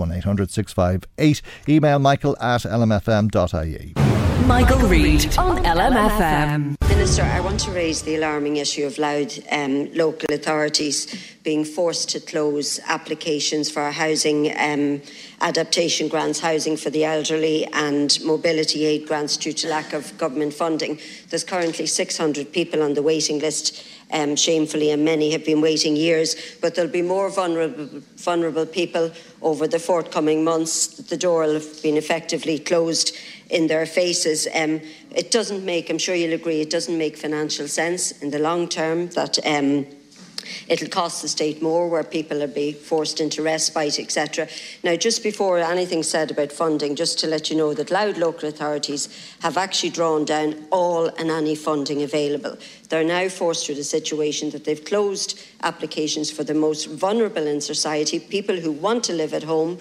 Email michael at lmfm.ie. Michael, Reade on LMFM. Minister, I want to raise the alarming issue of Louth um, local authorities being forced to close applications for housing um, adaptation grants, housing for the elderly, and mobility aid grants due to lack of government funding. There's currently 600 people on the waiting list. Um, shamefully, and many have been waiting years. But there'll be more vulnerable, vulnerable people over the forthcoming months. The door will have been effectively closed in their faces. Um, it doesn't make, I'm sure you'll agree, it doesn't make financial sense in the long term that. Um, It'll cost the state more where people will be forced into respite, etc. Now, just before anything said about funding, just to let you know that Louth local authorities have actually drawn down all and any funding available. They're now forced to the situation that they've closed applications for the most vulnerable in society, people who want to live at home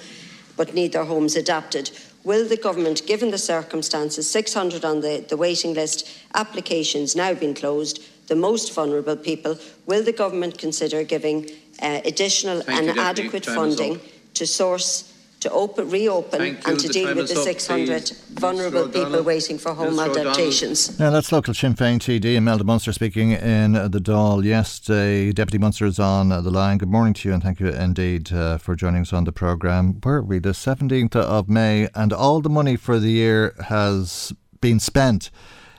but need their homes adapted. Will the government, given the circumstances, 600 on the, the waiting list, applications now been closed, the most vulnerable people, will the government consider giving uh, additional Thank and adequate funding to source to open, reopen you. and to deal with the 600 please. vulnerable Mr. people O'Donnell. waiting for home Mr. O'Donnell. adaptations? Now, that's local Sinn Féin TD Imelda Munster speaking in uh, the Dáil yesterday. Deputy Munster is on the line. Good morning to you and thank you indeed uh, for joining us on the programme. Where are we? The 17th of May, and all the money for the year has been spent.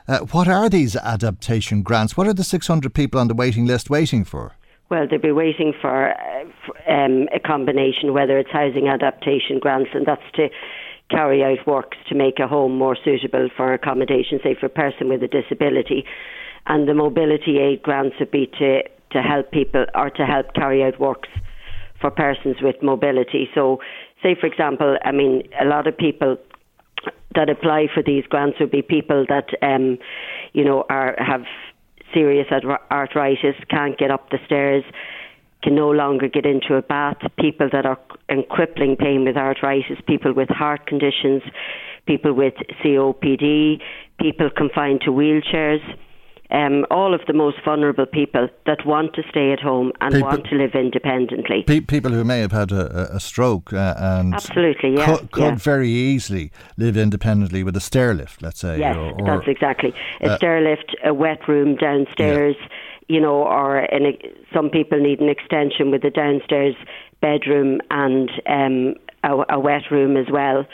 Uh, what are these adaptation grants? What are the 600 people on the waiting list waiting for? Well, they'll be waiting for, uh, um, a combination, whether it's housing adaptation grants, and that's to carry out works to make a home more suitable for accommodation, say for a person with a disability. And the mobility aid grants would be to, to help people or to help carry out works for persons with mobility. So, say for example, I mean, a lot of people that apply for these grants would be people that, um, you know, are have serious arthritis, can't get up the stairs, can no longer get into a bath, people that are in crippling pain with arthritis, people with heart conditions, people with COPD, people confined to wheelchairs. Um, all of the most vulnerable people that want to stay at home and People- want to live independently. Pe- people who may have had a, a- stroke uh, and Absolutely, yeah, could, could yeah. very easily live independently with a stair lift, let's say. Yes, or, or- that's exactly. A uh, stair lift, a wet room downstairs, you know, or an, some people need an extension with a downstairs bedroom and um, a, a wet room as well.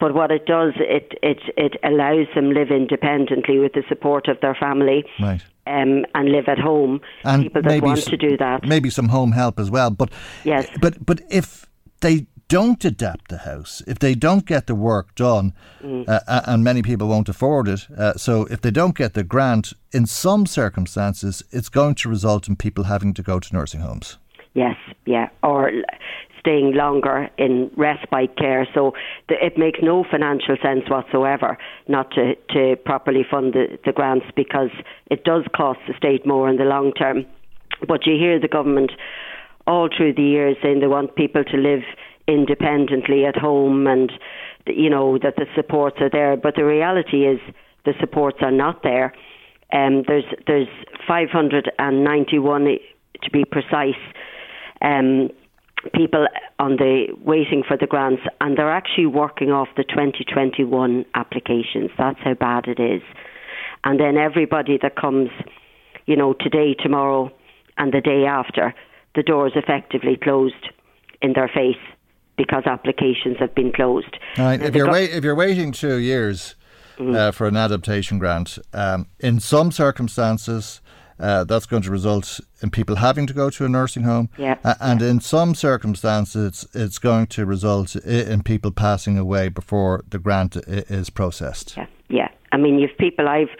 But what it does, it, it, it allows them live independently with the support of their family Right. um, and live at home. and people that want s- to do that. Maybe some home help as well. But Yes. but but if they don't adapt the house, if they don't get the work done, Mm. uh, and many people won't afford it, uh, so if they don't get the grant, in some circumstances, it's going to result in people having to go to nursing homes. Yes, yeah, or staying longer in respite care. So the, it makes no financial sense whatsoever not to, to properly fund the, the grants because it does cost the state more in the long term. But you hear the government all through the years saying they want people to live independently at home and you know that the supports are there. But the reality is the supports are not there. Um, there's there's 591 to be precise. Um, people on the waiting for the grants, and they're actually working off the 2021 applications. That's how bad it is. And then everybody that comes, you know, today, tomorrow, and the day after, the doors effectively closed in their face because applications have been closed. All right. Now, If you're gov- wait, if you're waiting two years Mm-hmm. uh, for an adaptation grant, um, in some circumstances. Uh, that's going to result in people having to go to a nursing home, Yeah, Uh, and in some circumstances, it's going to result in people passing away before the grant is processed. Yeah, yeah. I mean, you've people. I've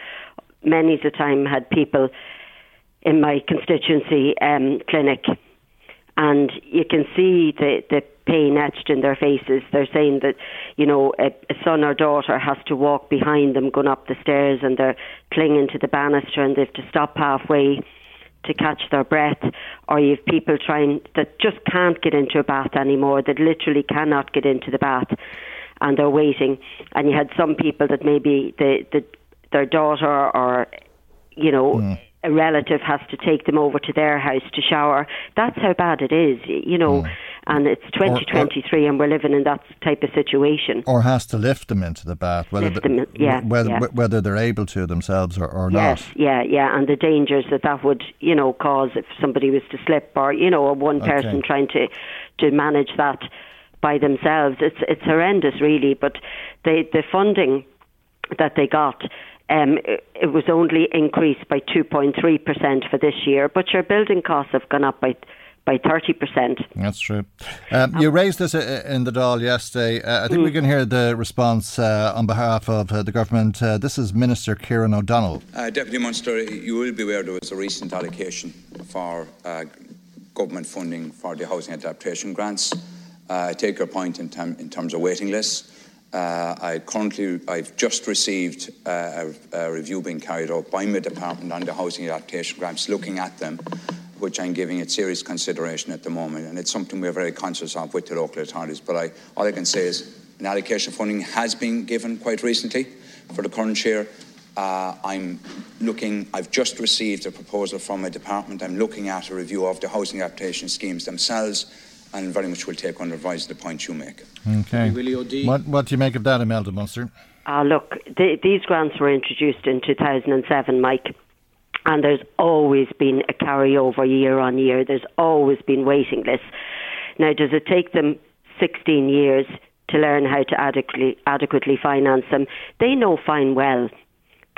many a time had people in my constituency um, clinic, and you can see the the pain etched in their faces. They're saying that you know a, a son or daughter has to walk behind them going up the stairs, and they're clinging to the banister, and they have to stop halfway to catch their breath, or you've people trying that just can't get into a bath anymore, that literally cannot get into the bath, and they're waiting. And you had some people that maybe the, the their daughter or you know hmm. A relative has to take them over to their house to shower. That's how bad it is, you know. Mm. And it's 2023, and we're living in that type of situation. Or has to lift them into the bath, whether the- them yeah, whether yeah. whether they're able to themselves or, or Yes, not. yeah, yeah, and the dangers that that would, you know, cause if somebody was to slip, or you know, one person Okay. trying to to manage that by themselves. It's it's horrendous, really. But the the funding that they got. Um, it, it was only increased by 2.3% for this year, but your building costs have gone up by by 30%. That's true. Um, you raised this uh, in the Dáil yesterday. Uh, I think Mm. we can hear the response uh, on behalf of uh, the government. Uh, this is Minister Kieran O'Donnell. Uh, Deputy Munster, you will be aware there was a recent allocation for uh, government funding for the housing adaptation grants. Uh, I take your point in, term, in terms of waiting lists. Uh, I currently, I've just received uh, a, a review being carried out by my department on the housing adaptation grants, looking at them, which I'm giving it serious consideration at the moment, and it's something we're very conscious of with the local authorities. But I, all I can say is an allocation of funding has been given quite recently for the current year. Uh, I'm looking, I've just received a proposal from my department. I'm looking at a review of the housing adaptation schemes themselves and very much will take under advice the point you make. Okay. What, what do you make of that, Imelda Munster? Uh, look, the, these grants were introduced in 2007, Mike, and there's always been a carryover year on year. There's always been waiting lists. Now, does it take them 16 years to learn how to adequately, adequately finance them? They know fine well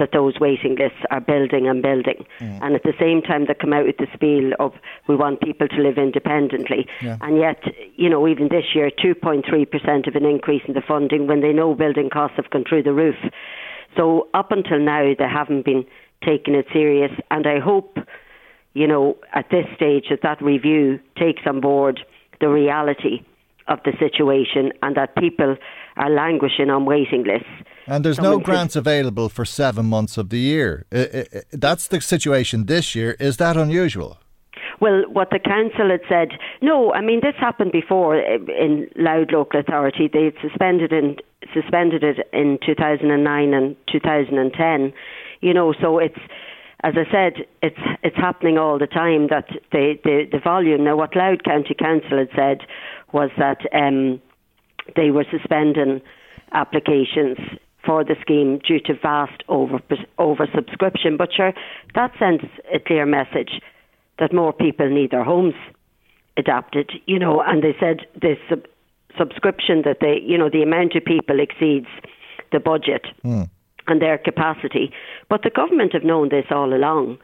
that those waiting lists are building and building. Mm. And at the same time, they come out with the spiel of we want people to live independently. Yeah. And yet, you know, even this year, 2.3% of an increase in the funding when they know building costs have gone through the roof. So up until now, they haven't been taking it serious. And I hope, you know, at this stage that that review takes on board the reality of the situation and that people are languishing on waiting lists. And there's Someone no grants available for seven months of the year. That's the situation this year. Is that unusual? Well, what the council had said, no, I mean this happened before in Louth local authority. They had suspended in, suspended it in 2009 and 2010. You know, so it's as I said, it's it's happening all the time that the the, the volume. Now, what Louth County Council had said was that um, they were suspending applications for the scheme due to vast over oversubscription. But sure, that sends a clear message that more people need their homes adapted. You know, and they said this sub- subscription that they, you know, the amount of people exceeds the budget. Mm. And their capacity. But the government have known this all along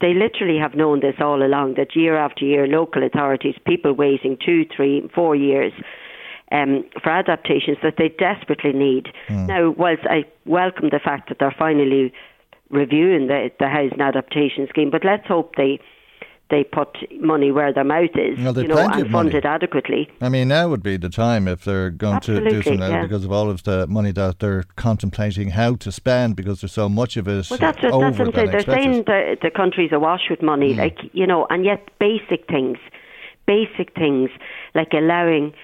they literally have known this all along that year after year, local authorities, people waiting two, three, four years um, for adaptations that they desperately need. Mm. Now, whilst I welcome the fact that they're finally reviewing the, the housing adaptation scheme, but let's hope they they put money where their mouth is, well, you know, and fund it adequately. I mean, now would be the time if they're going Absolutely, to do something yeah. because of all of the money that they're contemplating how to spend because there's so much of it. Well, that's, what, that's what I'm saying. They're saying the, the country's awash with money, mm. like, you know, and yet basic things, basic things like allowing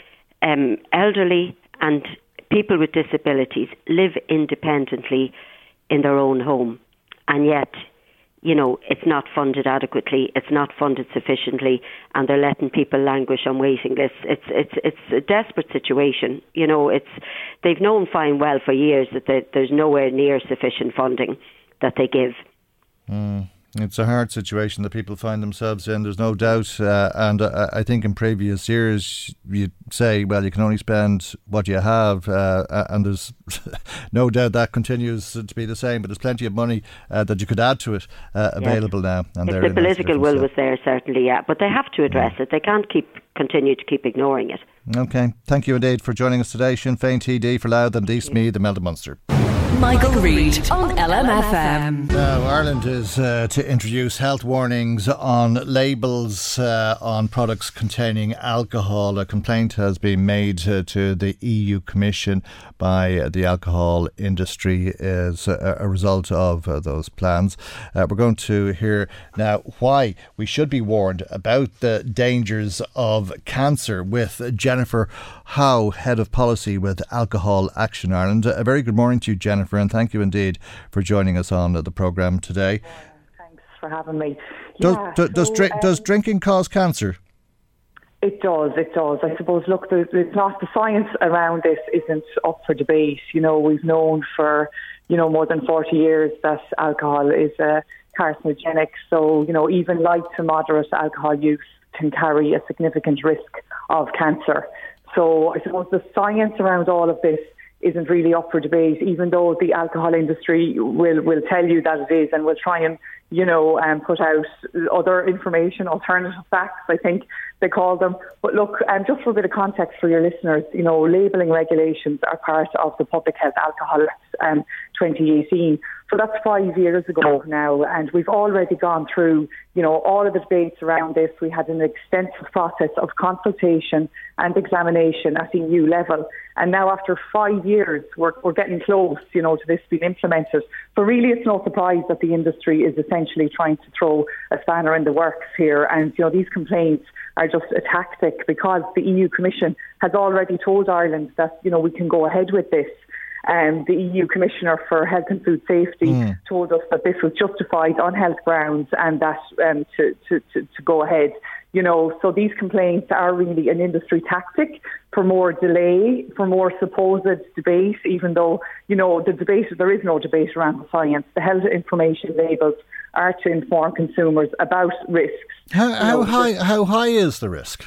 um, elderly and people with disabilities live independently in their own home. And yet, you know, it's not funded adequately, it's not funded sufficiently, and they're letting people languish on waiting lists. It's it's it's a desperate situation. You know, it's they've known fine well for years that there's nowhere near sufficient funding that they give. Mm. It's a hard situation that people find themselves in. There's no doubt, uh, and uh, I think in previous years you say, well, you can only spend what you have, uh, and there's no doubt that continues to be the same. But there's plenty of money uh, that you could add to it uh, available yes. now. And if the political will was there, certainly, yeah. But they have to address yeah. it. They can't keep continue to keep ignoring it. Okay, thank you indeed for joining us today, Sinn Féin TD for Louth and East Meath Imelda Munster. Michael, Reade on LMFM. Now, Ireland is uh, to introduce health warnings on labels uh, on products containing alcohol. A complaint has been made uh, to the EU Commission by the alcohol industry as a, a result of uh, those plans. Uh, we're going to hear now why we should be warned about the dangers of cancer with Jennifer Howe, Head of Policy with Alcohol Action Ireland. A very good morning to you, Jennifer. And thank you indeed for joining us on the programme today. Thanks for having me. Does, yeah, does, so, does, um, does drinking cause cancer? It does, it does. I suppose, look, the, the, not, the science around this isn't up for debate. You know, we've known for, you know, more than 40 years that alcohol is uh, carcinogenic. So, you know, even light to moderate alcohol use can carry a significant risk of cancer. So I suppose the science around all of this isn't really up for debate, even though the alcohol industry will, will tell you that it is and will try and, you know, um, put out other information, alternative facts, I think they call them. But look, um, just for a bit of context for your listeners, you know, labelling regulations are part of the Public Health Alcohol Act um, 2018. So that's five years ago now, and we've already gone through, you know, all of the debates around this. We had an extensive process of consultation and examination at EU level, and now after five years, we're, we're getting close, you know, to this being implemented. So really, it's no surprise that the industry is essentially trying to throw a spanner in the works here, and you know, these complaints are just a tactic because the EU Commission has already told Ireland that you know we can go ahead with this. Um, the EU Commissioner for Health and Food Safety mm. told us that this was justified on health grounds and that um, to, to, to, to go ahead. You know, so these complaints are really an industry tactic for more delay, for more supposed debate, even though, you know, the debate, there is no debate around the science. The health information labels are to inform consumers about risks. How, how high, how high is the risk?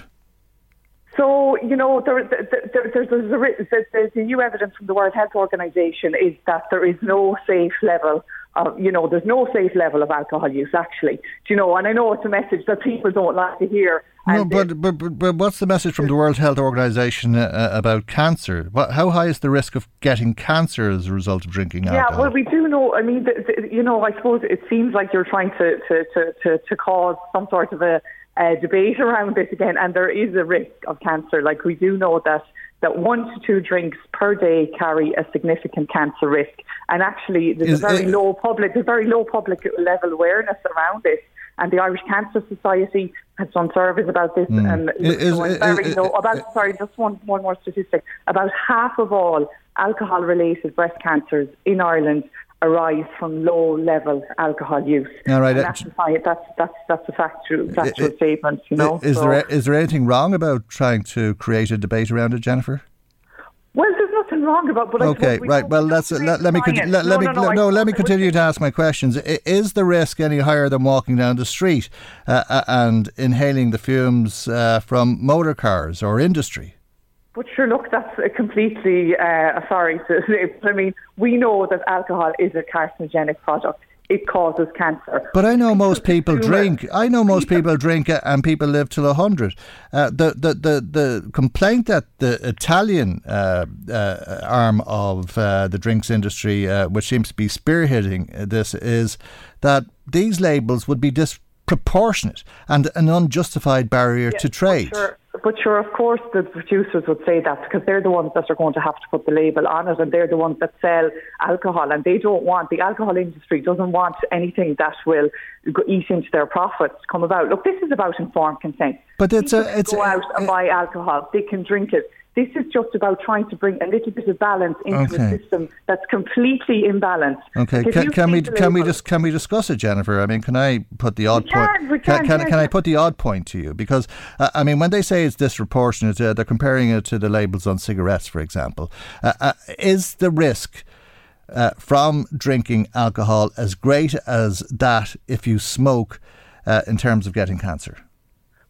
So, you know, there, there, there, there's, there's, there's the new evidence from the World Health Organization is that there is no safe level of, you know, there's no safe level of alcohol use actually. Do you know, and I know it's a message that people don't like to hear. No, but, but, but, but what's the message from the World Health Organization uh, uh, about cancer? What, how high is the risk of getting cancer as a result of drinking alcohol? Yeah, well, we do know. I mean, the, the, you know, I suppose it seems like you're trying to, to, to, to, to cause some sort of a uh, debate around this again, and there is a risk of cancer. Like we do know that that one to two drinks per day carry a significant cancer risk, and actually there's is a very it, low public, there's very low public level awareness around this. And the Irish Cancer Society has done surveys about this, mm. and is, is, very is, low. About sorry, just one one more statistic: about half of all alcohol-related breast cancers in Ireland arise from low level alcohol use. All right, that's, that's, that's, that's a factual, factual it, statement, you know. Is, so, there, is there anything wrong about trying to create a debate around it, Jennifer? Well, there's nothing wrong about. But okay, we right. Well, let's let, let me let, let no, me no, no, no let me continue to ask my questions. Is the risk any higher than walking down the street uh, uh, and inhaling the fumes uh, from motor cars or industry? But sure, look, that's a completely uh, sorry. To, I mean, we know that alcohol is a carcinogenic product. It causes cancer. But I know most people drink. I know most people drink and people live till a hundred. Uh, the, the the the complaint that the Italian uh, uh, arm of uh, the drinks industry, uh, which seems to be spearheading this, is that these labels would be disproportionate and an unjustified barrier yeah, to trade. Sure but sure, of course, the producers would say that because they're the ones that are going to have to put the label on it, and they're the ones that sell alcohol, and they don't want the alcohol industry doesn't want anything that will eat into their profits come about. Look, this is about informed consent. But it's People a, it's go out and buy alcohol; they can drink it. This is just about trying to bring a little bit of balance into okay. a system that's completely imbalanced. Okay, can, can we can we just can we discuss it, Jennifer? I mean, can I put the odd point? Can, can, can, can, I put the odd point to you? Because uh, I mean, when they say it's disproportionate, uh, they're comparing it to the labels on cigarettes, for example. Uh, uh is the risk? Uh, from drinking alcohol as great as that if you smoke uh, in terms of getting cancer?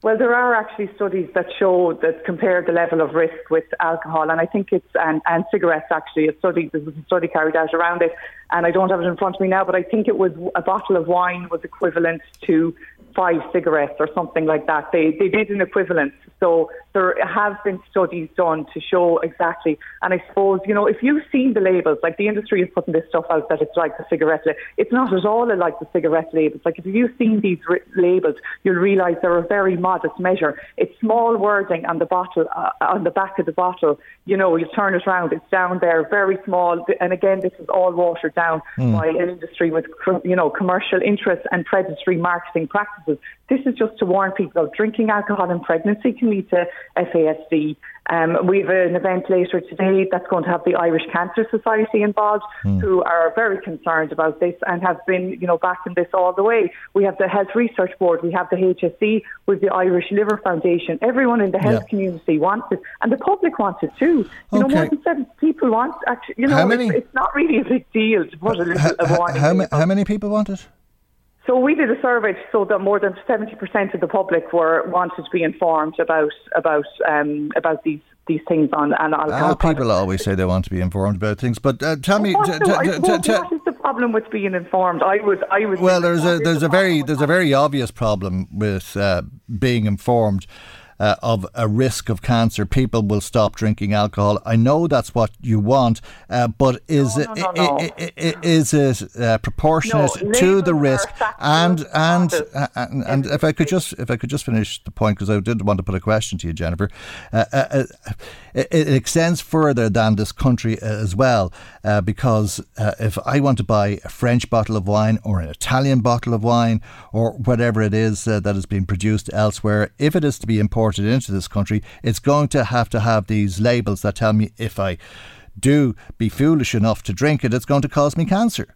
Well, there are actually studies that show that compare the level of risk with alcohol, and I think it's and, and cigarettes. Actually, a study there was a study carried out around it, and I don't have it in front of me now, but I think it was a bottle of wine was equivalent to five cigarettes or something like that. They they did an equivalent. So there have been studies done to show exactly. And I suppose you know if you've seen the labels, like the industry is putting this stuff out that it's like the cigarette. It's not at all like the cigarette labels. Like if you've seen these r- labels, you'll realise they're a very modest measure. It's small wording on the bottle, uh, on the back of the bottle. You know, you turn it around, it's down there, very small. And again, this is all watered down mm. by an industry with you know commercial interests and predatory marketing practices. This is just to warn people drinking alcohol in pregnancy can lead to FASD. Um, we have an event later today that's going to have the Irish Cancer Society involved, mm. who are very concerned about this and have been, you know, backing this all the way. We have the Health Research Board, we have the HSE, we have the Irish Liver Foundation. Everyone in the health yeah. community wants it, and the public wants it too. You okay. know, more than seven people want actually. You know, how? It's, it's not really a big deal to put a little a warning. How, how, how many people want it? So we did a survey so that more than 70% of the public were wanted to be informed about about um, about these these things on and. Ah, people always say they want to be informed about things, but uh, tell me, what, t- t- t- what is the problem with being informed? I would, I would. Well, there's a there's a very there's a very obvious problem with uh, being informed. Uh, of a risk of cancer, people will stop drinking alcohol. I know that's what you want, uh, but is no, no, no, it, it, is it uh, proportionate to the risk? And and, uh, and and if I could just if I could just finish the point because I did want to put a question to you, Jennifer. Uh, it, it, extends further than this country as well, because if I want to buy a French bottle of wine or an Italian bottle of wine or whatever it is that is being produced elsewhere, if it is to be imported into this country, it's going to have to have these labels that tell me if I do be foolish enough to drink it, it's going to cause me cancer.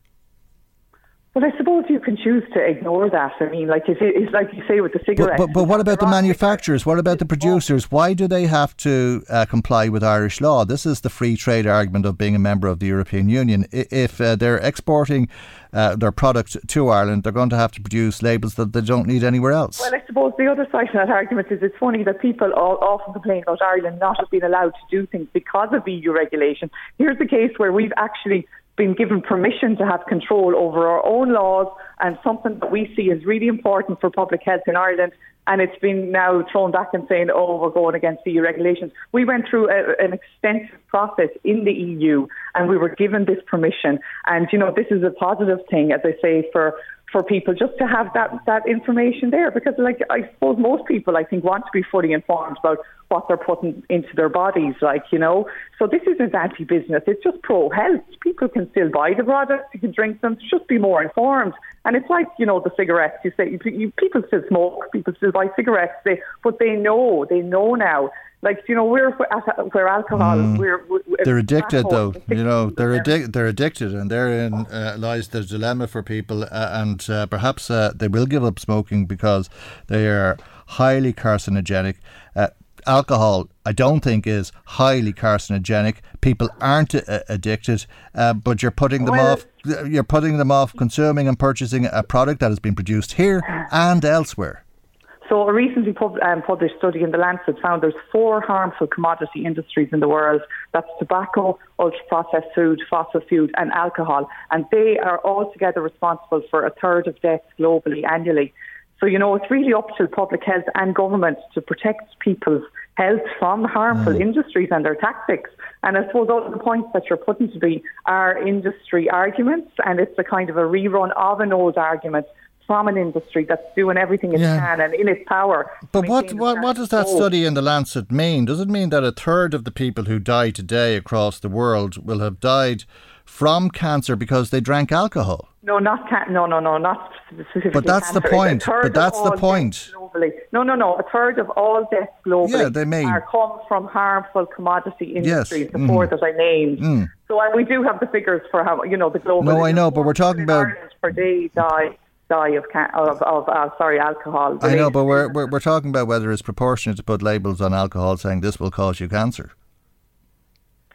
Well, I suppose you can choose to ignore that. I mean, like it's like you say with the cigarettes. But, but, but what about the manufacturers? What about the producers? Why do they have to uh, comply with Irish law? This is the free trade argument of being a member of the European Union. If uh, they're exporting uh, their product to Ireland, they're going to have to produce labels that they don't need anywhere else. Well, I suppose the other side of that argument is it's funny that people all often complain about Ireland not have been allowed to do things because of EU regulation. Here's a case where we've actually been given permission to have control over our own laws and something that we see is really important for public health in Ireland. And it's been now thrown back and saying, oh, we're going against EU regulations. We went through a, an extensive process in the EU and we were given this permission. And, you know, this is a positive thing, as I say, for for people just to have that that information there because like I suppose most people I think want to be fully informed about what they're putting into their bodies like you know? So this isn't anti business it's just pro health people can still buy the products you can drink them just be more informed. And it's like you know the cigarettes you say you, you, people still smoke people still buy cigarettes they but they know they know now like you know we're where alcohol mm. we're, we're, they're addicted though you know they're addicted they're addicted and therein uh, lies the dilemma for people uh, and uh, perhaps uh, they will give up smoking because they are highly carcinogenic. Uh, alcohol I don't think is highly carcinogenic. People aren't uh, addicted but you're putting them well, off you're putting them off consuming and purchasing a product that has been produced here and elsewhere so a recently pub- um, published study in The Lancet found there's four harmful commodity industries in the world. That's tobacco, ultra-processed food, fossil fuel and alcohol. And they are all together responsible for a third of deaths globally annually. So, you know, it's really up to public health and government to protect people's health from harmful mm. industries and their tactics. And I suppose all the points that you're putting to be are industry arguments, and it's a kind of a rerun of an old argument from an industry that's doing everything it yeah. can and in its power. But what, what, what does that study in The Lancet mean? Does it mean that a third of the people who die today across the world will have died from cancer because they drank alcohol? No, not no, no, no, not specifically. But that's cancer. the point. But that's the point. Globally. No, no, no. A third of all deaths globally yeah, they may. are come from harmful commodity industries. Yes. The mm. four that I named. Mm. So and we do have the figures for how you know the global. No, I know, but we're talking about per day die die of of, of uh, sorry alcohol. I know, but we're, we're we're talking about whether it's proportionate to put labels on alcohol saying this will cause you cancer.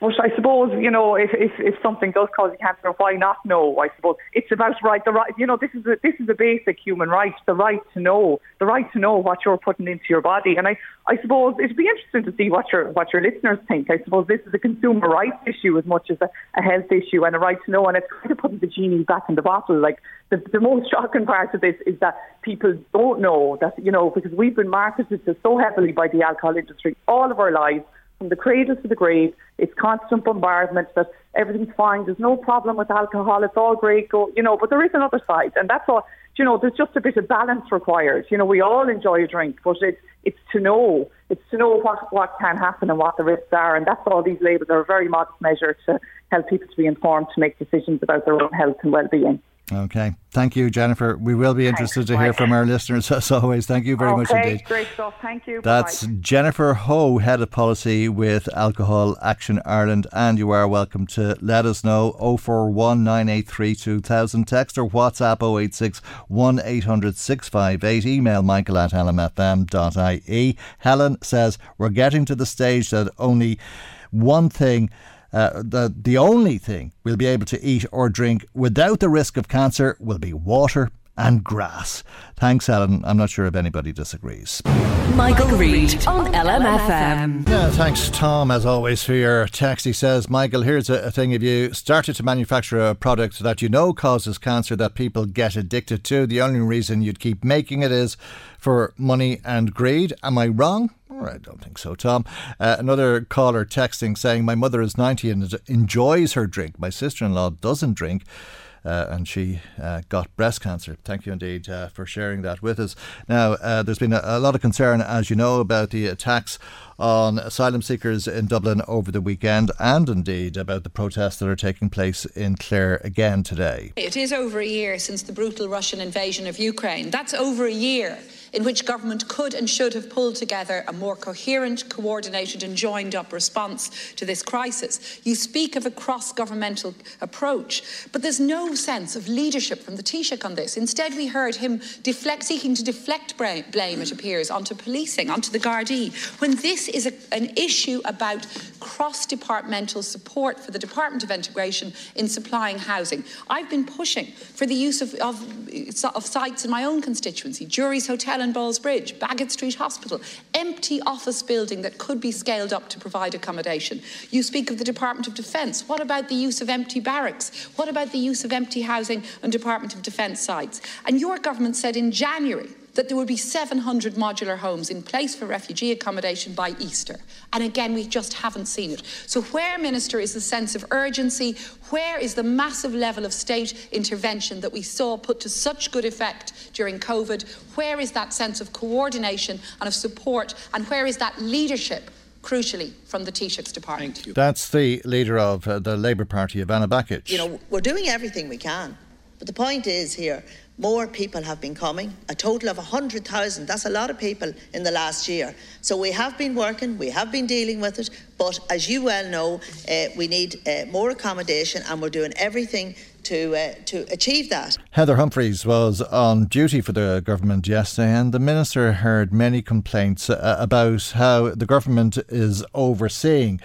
But I suppose you know if, if, if something does cause cancer, why not know? I suppose it's about right the right. You know this is a, this is a basic human right, the right to know, the right to know what you're putting into your body. And I, I suppose it'd be interesting to see what your what your listeners think. I suppose this is a consumer rights issue as much as a, a health issue and a right to know. And it's kind of putting the genie back in the bottle. Like the, the most shocking part of this is that people don't know that you know because we've been marketed to so heavily by the alcohol industry all of our lives from the cradle to the grave. It's constant bombardment that everything's fine. There's no problem with alcohol. It's all great. Go, you know, but there is another side, and that's all. You know, there's just a bit of balance required. You know, we all enjoy a drink, but it's it's to know it's to know what what can happen and what the risks are, and that's all these labels are a very modest measure to help people to be informed to make decisions about their own health and well-being. Okay. Thank you, Jennifer. We will be interested Thanks, to hear from our listeners as always. Thank you very okay, much indeed. Great stuff. Thank you. That's Bye. Jennifer Ho, Head of Policy with Alcohol Action Ireland. And you are welcome to let us know 041 2000. Text or WhatsApp 086 1800 658. Email michael at lmfm.ie. Helen says, We're getting to the stage that only one thing uh, the, the only thing we'll be able to eat or drink without the risk of cancer will be water and grass. Thanks, Alan. I'm not sure if anybody disagrees. Michael, Reade on LMFM. Yeah, thanks, Tom, as always, for your text. He says, Michael, here's a, a thing. If you started to manufacture a product that you know causes cancer that people get addicted to, the only reason you'd keep making it is for money and greed. Am I wrong? I don't think so, Tom. Uh, another caller texting saying, My mother is 90 and enjoys her drink. My sister in law doesn't drink uh, and she uh, got breast cancer. Thank you indeed uh, for sharing that with us. Now, uh, there's been a, a, lot of concern, as you know, about the attacks on asylum seekers in Dublin over the weekend and indeed about the protests that are taking place in Clare again today. It is over a year since the brutal Russian invasion of Ukraine. That's over a year in which government could and should have pulled together a more coherent, coordinated and joined up response to this crisis. You speak of a cross-governmental approach, but there's no sense of leadership from the Taoiseach on this. Instead, we heard him deflect, seeking to deflect blame, it appears, onto policing, onto the Gardaí, when this is a, an issue about cross-departmental support for the Department of Integration in supplying housing. I've been pushing for the use of, of, of sites in my own constituency, Jury's Hotel in Ballsbridge, Baggot Street Hospital, empty office building that could be scaled up to provide accommodation. You speak of the Department of Defence. What about the use of empty barracks? What about the use of empty housing on Department of Defence sites? And your government said in January that there would be 700 modular homes in place for refugee accommodation by Easter. And again, we just haven't seen it. So, where, Minister, is the sense of urgency? Where is the massive level of state intervention that we saw put to such good effect during COVID? Where is that sense of coordination and of support? And where is that leadership? crucially from the Taoiseach's department. That's the leader of uh, the Labour Party, Ivana Bacik. You know, we're doing everything we can. But the point is here more people have been coming, a total of 100,000. That's a lot of people in the last year. So we have been working, we have been dealing with it, but as you well know, uh, we need uh, more accommodation and we're doing everything to uh, to achieve that. Heather Humphreys was on duty for the government yesterday, and the minister heard many complaints uh, about how the government is overseeing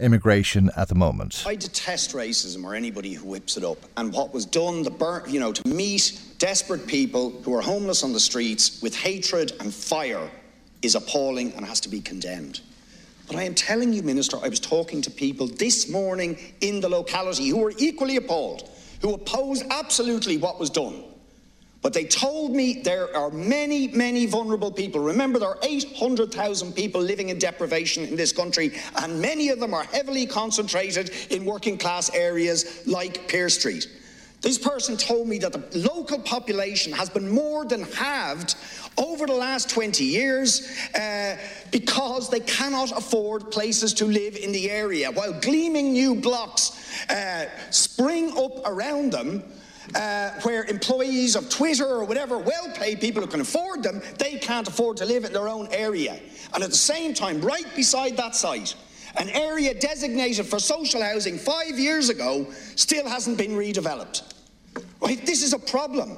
immigration at the moment. I detest racism or anybody who whips it up. And what was done, the you know, to meet desperate people who are homeless on the streets with hatred and fire is appalling and has to be condemned. But I am telling you, Minister, I was talking to people this morning in the locality who were equally appalled, who opposed absolutely what was done. But they told me there are many, many vulnerable people. Remember, there are 800,000 people living in deprivation in this country, and many of them are heavily concentrated in working class areas like Pearse Street. This person told me that the local population has been more than halved over the last 20 years uh, because they cannot afford places to live in the area, while gleaming new blocks uh, spring up around them uh, where employees of Twitter or whatever well paid people who can afford them, they can't afford to live in their own area. And at the same time, right beside that site, an area designated for social housing five years ago still hasn't been redeveloped. Right? This is a problem.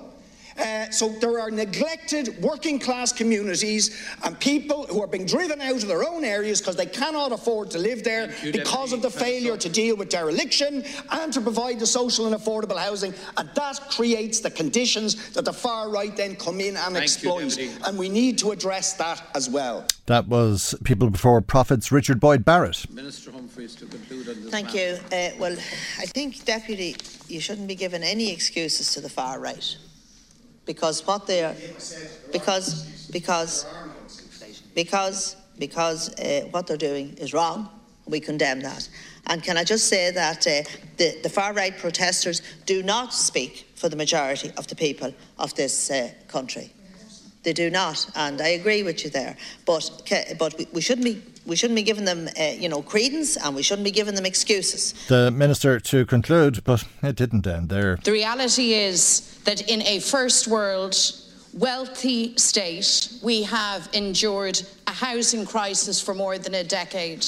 Uh, so there are neglected working class communities and people who are being driven out of their own areas because they cannot afford to live there you, because of the failure to deal with dereliction and to provide the social and affordable housing. And that creates the conditions that the far right then come in and Thank exploit. You, and we need to address that as well. That was People Before Profits, Richard Boyd Barrett. Minister Humphreys to conclude on this. Thank matter. you. Uh, well, I think, Deputy, you shouldn't be given any excuses to the far right because what they are, because because because because uh, what they're doing is wrong. We condemn that. And can I just say that uh, the, the far right protesters do not speak for the majority of the people of this uh, country. They do not, and I agree with you there. But but we, we shouldn't be we shouldn't be giving them, uh, you know, credence, and we shouldn't be giving them excuses. The minister to conclude, but it didn't end there. The reality is that in a first world, wealthy state, we have endured a housing crisis for more than a decade.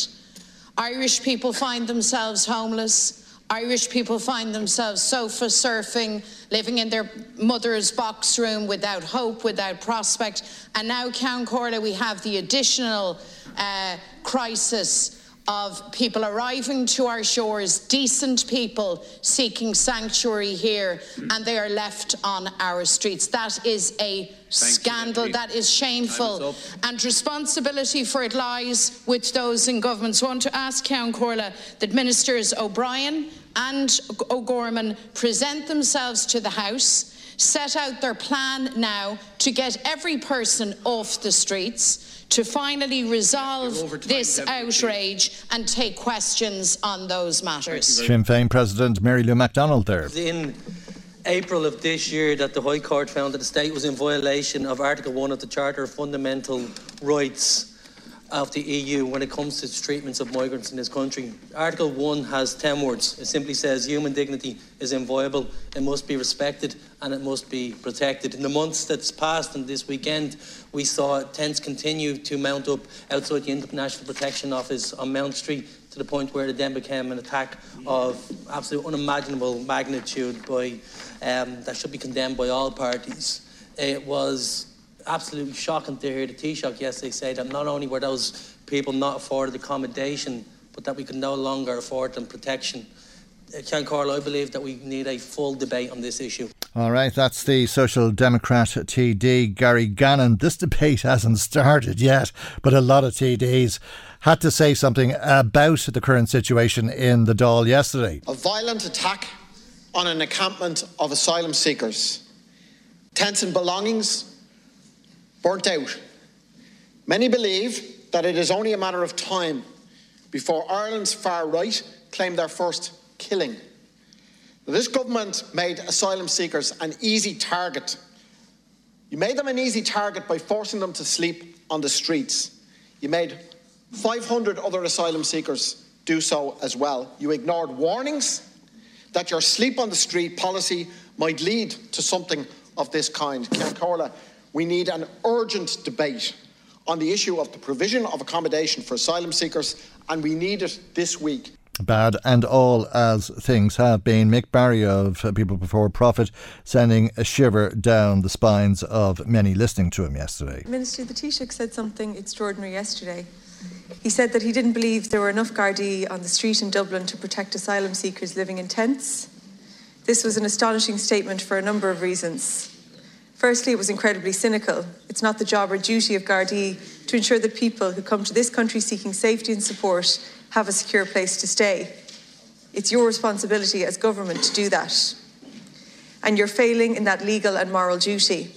Irish people find themselves homeless. Irish people find themselves sofa surfing, living in their mother's box room without hope, without prospect. And now, Ceann Comhairle, we have the additional uh, crisis of people arriving to our shores, decent people seeking sanctuary here, and they are left on our streets. That is a scandal. You, that is shameful. And responsibility for it lies with those in government. So I want to ask Ceann Comhairle that Ministers O'Brien and O'Gorman present themselves to the House, set out their plan now to get every person off the streets to finally resolve this outrage and take questions on those matters. Sinn Féin President Mary Lou McDonald there. In April of this year that the High Court found that the state was in violation of Article 1 of the Charter of Fundamental Rights of the EU when it comes to its treatments of migrants in this country. Article 1 has 10 words. It simply says human dignity is inviolable, it must be respected, and it must be protected. In the months that's passed and this weekend, we saw tents continue to mount up outside the International Protection Office on Mount Street to the point where it then became an attack of absolute unimaginable magnitude by, um, that should be condemned by all parties. It was absolutely shocking to hear the Taoiseach yesterday say that not only were those people not afforded accommodation, but that we could no longer afford them protection. Uh, Ceann Comhairle, I believe that we need a full debate on this issue. All right, that's the Social Democrat TD, Gary Gannon. This debate hasn't started yet, but a lot of TDs had to say something about the current situation in the Dáil yesterday. A violent attack on an encampment of asylum seekers. Tents and belongings burnt out. Many believe that it is only a matter of time before Ireland's far right claim their first killing. This government made asylum seekers an easy target. You made them an easy target by forcing them to sleep on the streets. You made 500 other asylum seekers do so as well. You ignored warnings that your sleep on the street policy might lead to something of this kind. Ceann Comhairle, we need an urgent debate on the issue of the provision of accommodation for asylum seekers, and we need it this week. Bad and all as things have been. Mick Barry of People Before Profit sending a shiver down the spines of many listening to him yesterday. Minister, the Taoiseach said something extraordinary yesterday. He said that he didn't believe there were enough Gardaí on the street in Dublin to protect asylum seekers living in tents. This was an astonishing statement for a number of reasons. Firstly, it was incredibly cynical. It's not the job or duty of Gardaí to ensure that people who come to this country seeking safety and support have a secure place to stay. It's your responsibility as government to do that. And you're failing in that legal and moral duty.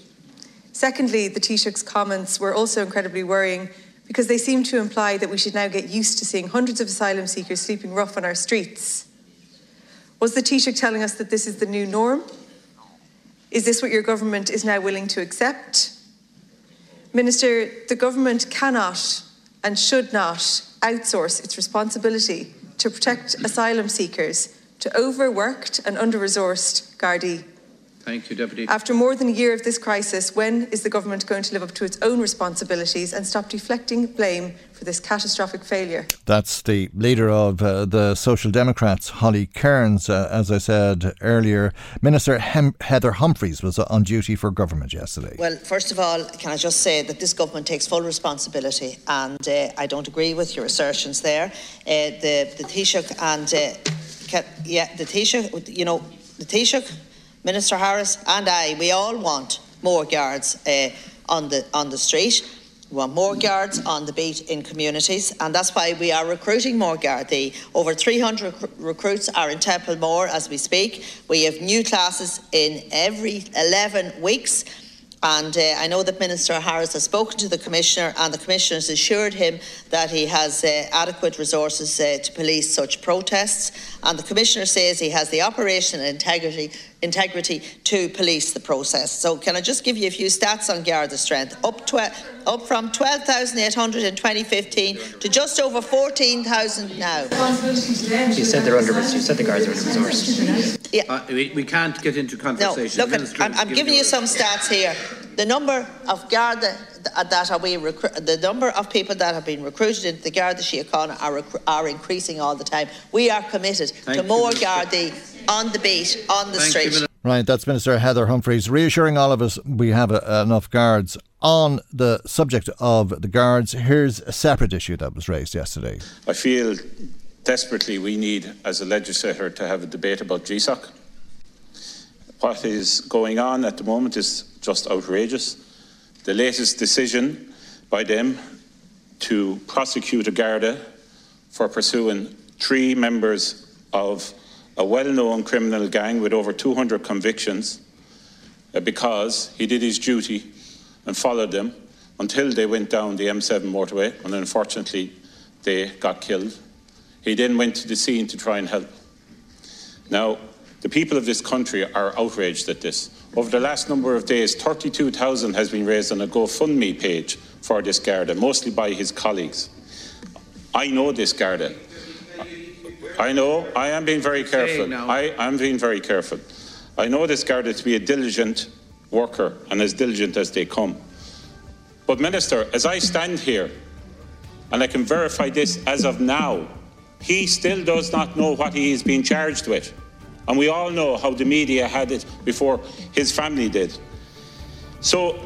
Secondly, the Taoiseach's comments were also incredibly worrying because they seem to imply that we should now get used to seeing hundreds of asylum seekers sleeping rough on our streets. Was the Taoiseach telling us that this is the new norm? Is this what your government is now willing to accept? Minister, the government cannot and should not outsource its responsibility to protect asylum seekers to overworked and under resourced Gardaí. Thank you, Deputy. After more than a year of this crisis, when is the government going to live up to its own responsibilities and stop deflecting blame for this catastrophic failure? That's the leader of uh, the Social Democrats, Holly Cairns. Uh, as I said earlier, Minister Hem- Heather Humphreys was on duty for government yesterday. Well, first of all, can I just say that this government takes full responsibility, and uh, I don't agree with your assertions there. Uh, the the Taoiseach and uh, yeah, the Taoiseach, you know, the Taoiseach Minister Harris and I, we all want more guards uh, on the on the street. We want more guards on the beat in communities, and that's why we are recruiting more Gardaí. Over 300 rec- recruits are in Templemore as we speak. We have new classes in every 11 weeks. And uh, I know that Minister Harris has spoken to the Commissioner, and the Commissioner has assured him that he has uh, adequate resources uh, to police such protests. And the Commissioner says he has the operational integrity, integrity to police the process. So, can I just give you a few stats on Garda strength? Up, tw- up from 12,800 in 2015 to just over 14,000 now. You said they're under. You said the guards are under resourced. Yeah. Uh, we, we can't get into conversation. No, look, at, I'm, I'm giving you some stats here. The number of Garda that are being recru- the number of people that have been recruited into the Garda Síochána are, recru- are increasing all the time. We are committed Thank to you, more Minister. Gardaí on the beat, on the Thank street. Minister. Right, that's Minister Heather Humphreys reassuring all of us we have uh, enough guards. On the subject of the guards, here's a separate issue that was raised yesterday. I feel desperately we need, as a legislator, to have a debate about GSOC. What is going on at the moment is just outrageous. The latest decision by them to prosecute a Garda for pursuing three members of a well known criminal gang with over 200 convictions uh, because he did his duty and followed them until they went down the M7 motorway and unfortunately they got killed. He then went to the scene to try and help. Now, the people of this country are outraged at this. Over the last number of days, 32,000 has been raised on a GoFundMe page for this Garda, mostly by his colleagues. I know this Garda. I know. I am being very careful. I am being very careful. I know this Garda to be a diligent worker and as diligent as they come. But, Minister, as I stand here, and I can verify this as of now, he still does not know what he is being charged with. And we all know how the media had it before his family did. So,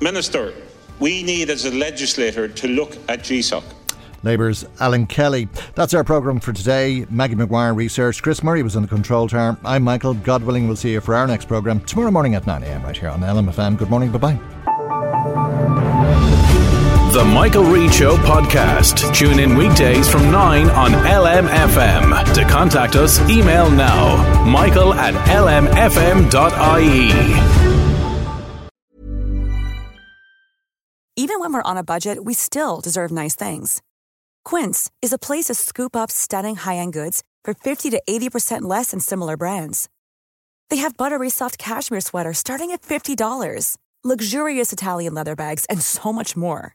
Minister, we need as a legislator to look at GSOC. Labour's Alan Kelly. That's our programme for today. Maggie McGuire research. Chris Murray was in the control tower. I'm Michael. God willing, we'll see you for our next programme tomorrow morning at 9am right here on LMFM. Good morning. Bye bye. The Michael Reade Show podcast. Tune in weekdays from 9 on LMFM. To contact us, email now michael at lmfm.ie. Even when we're on a budget, we still deserve nice things. Quince is a place to scoop up stunning high end goods for 50 to 80% less than similar brands. They have buttery soft cashmere sweaters starting at $50, luxurious Italian leather bags, and so much more.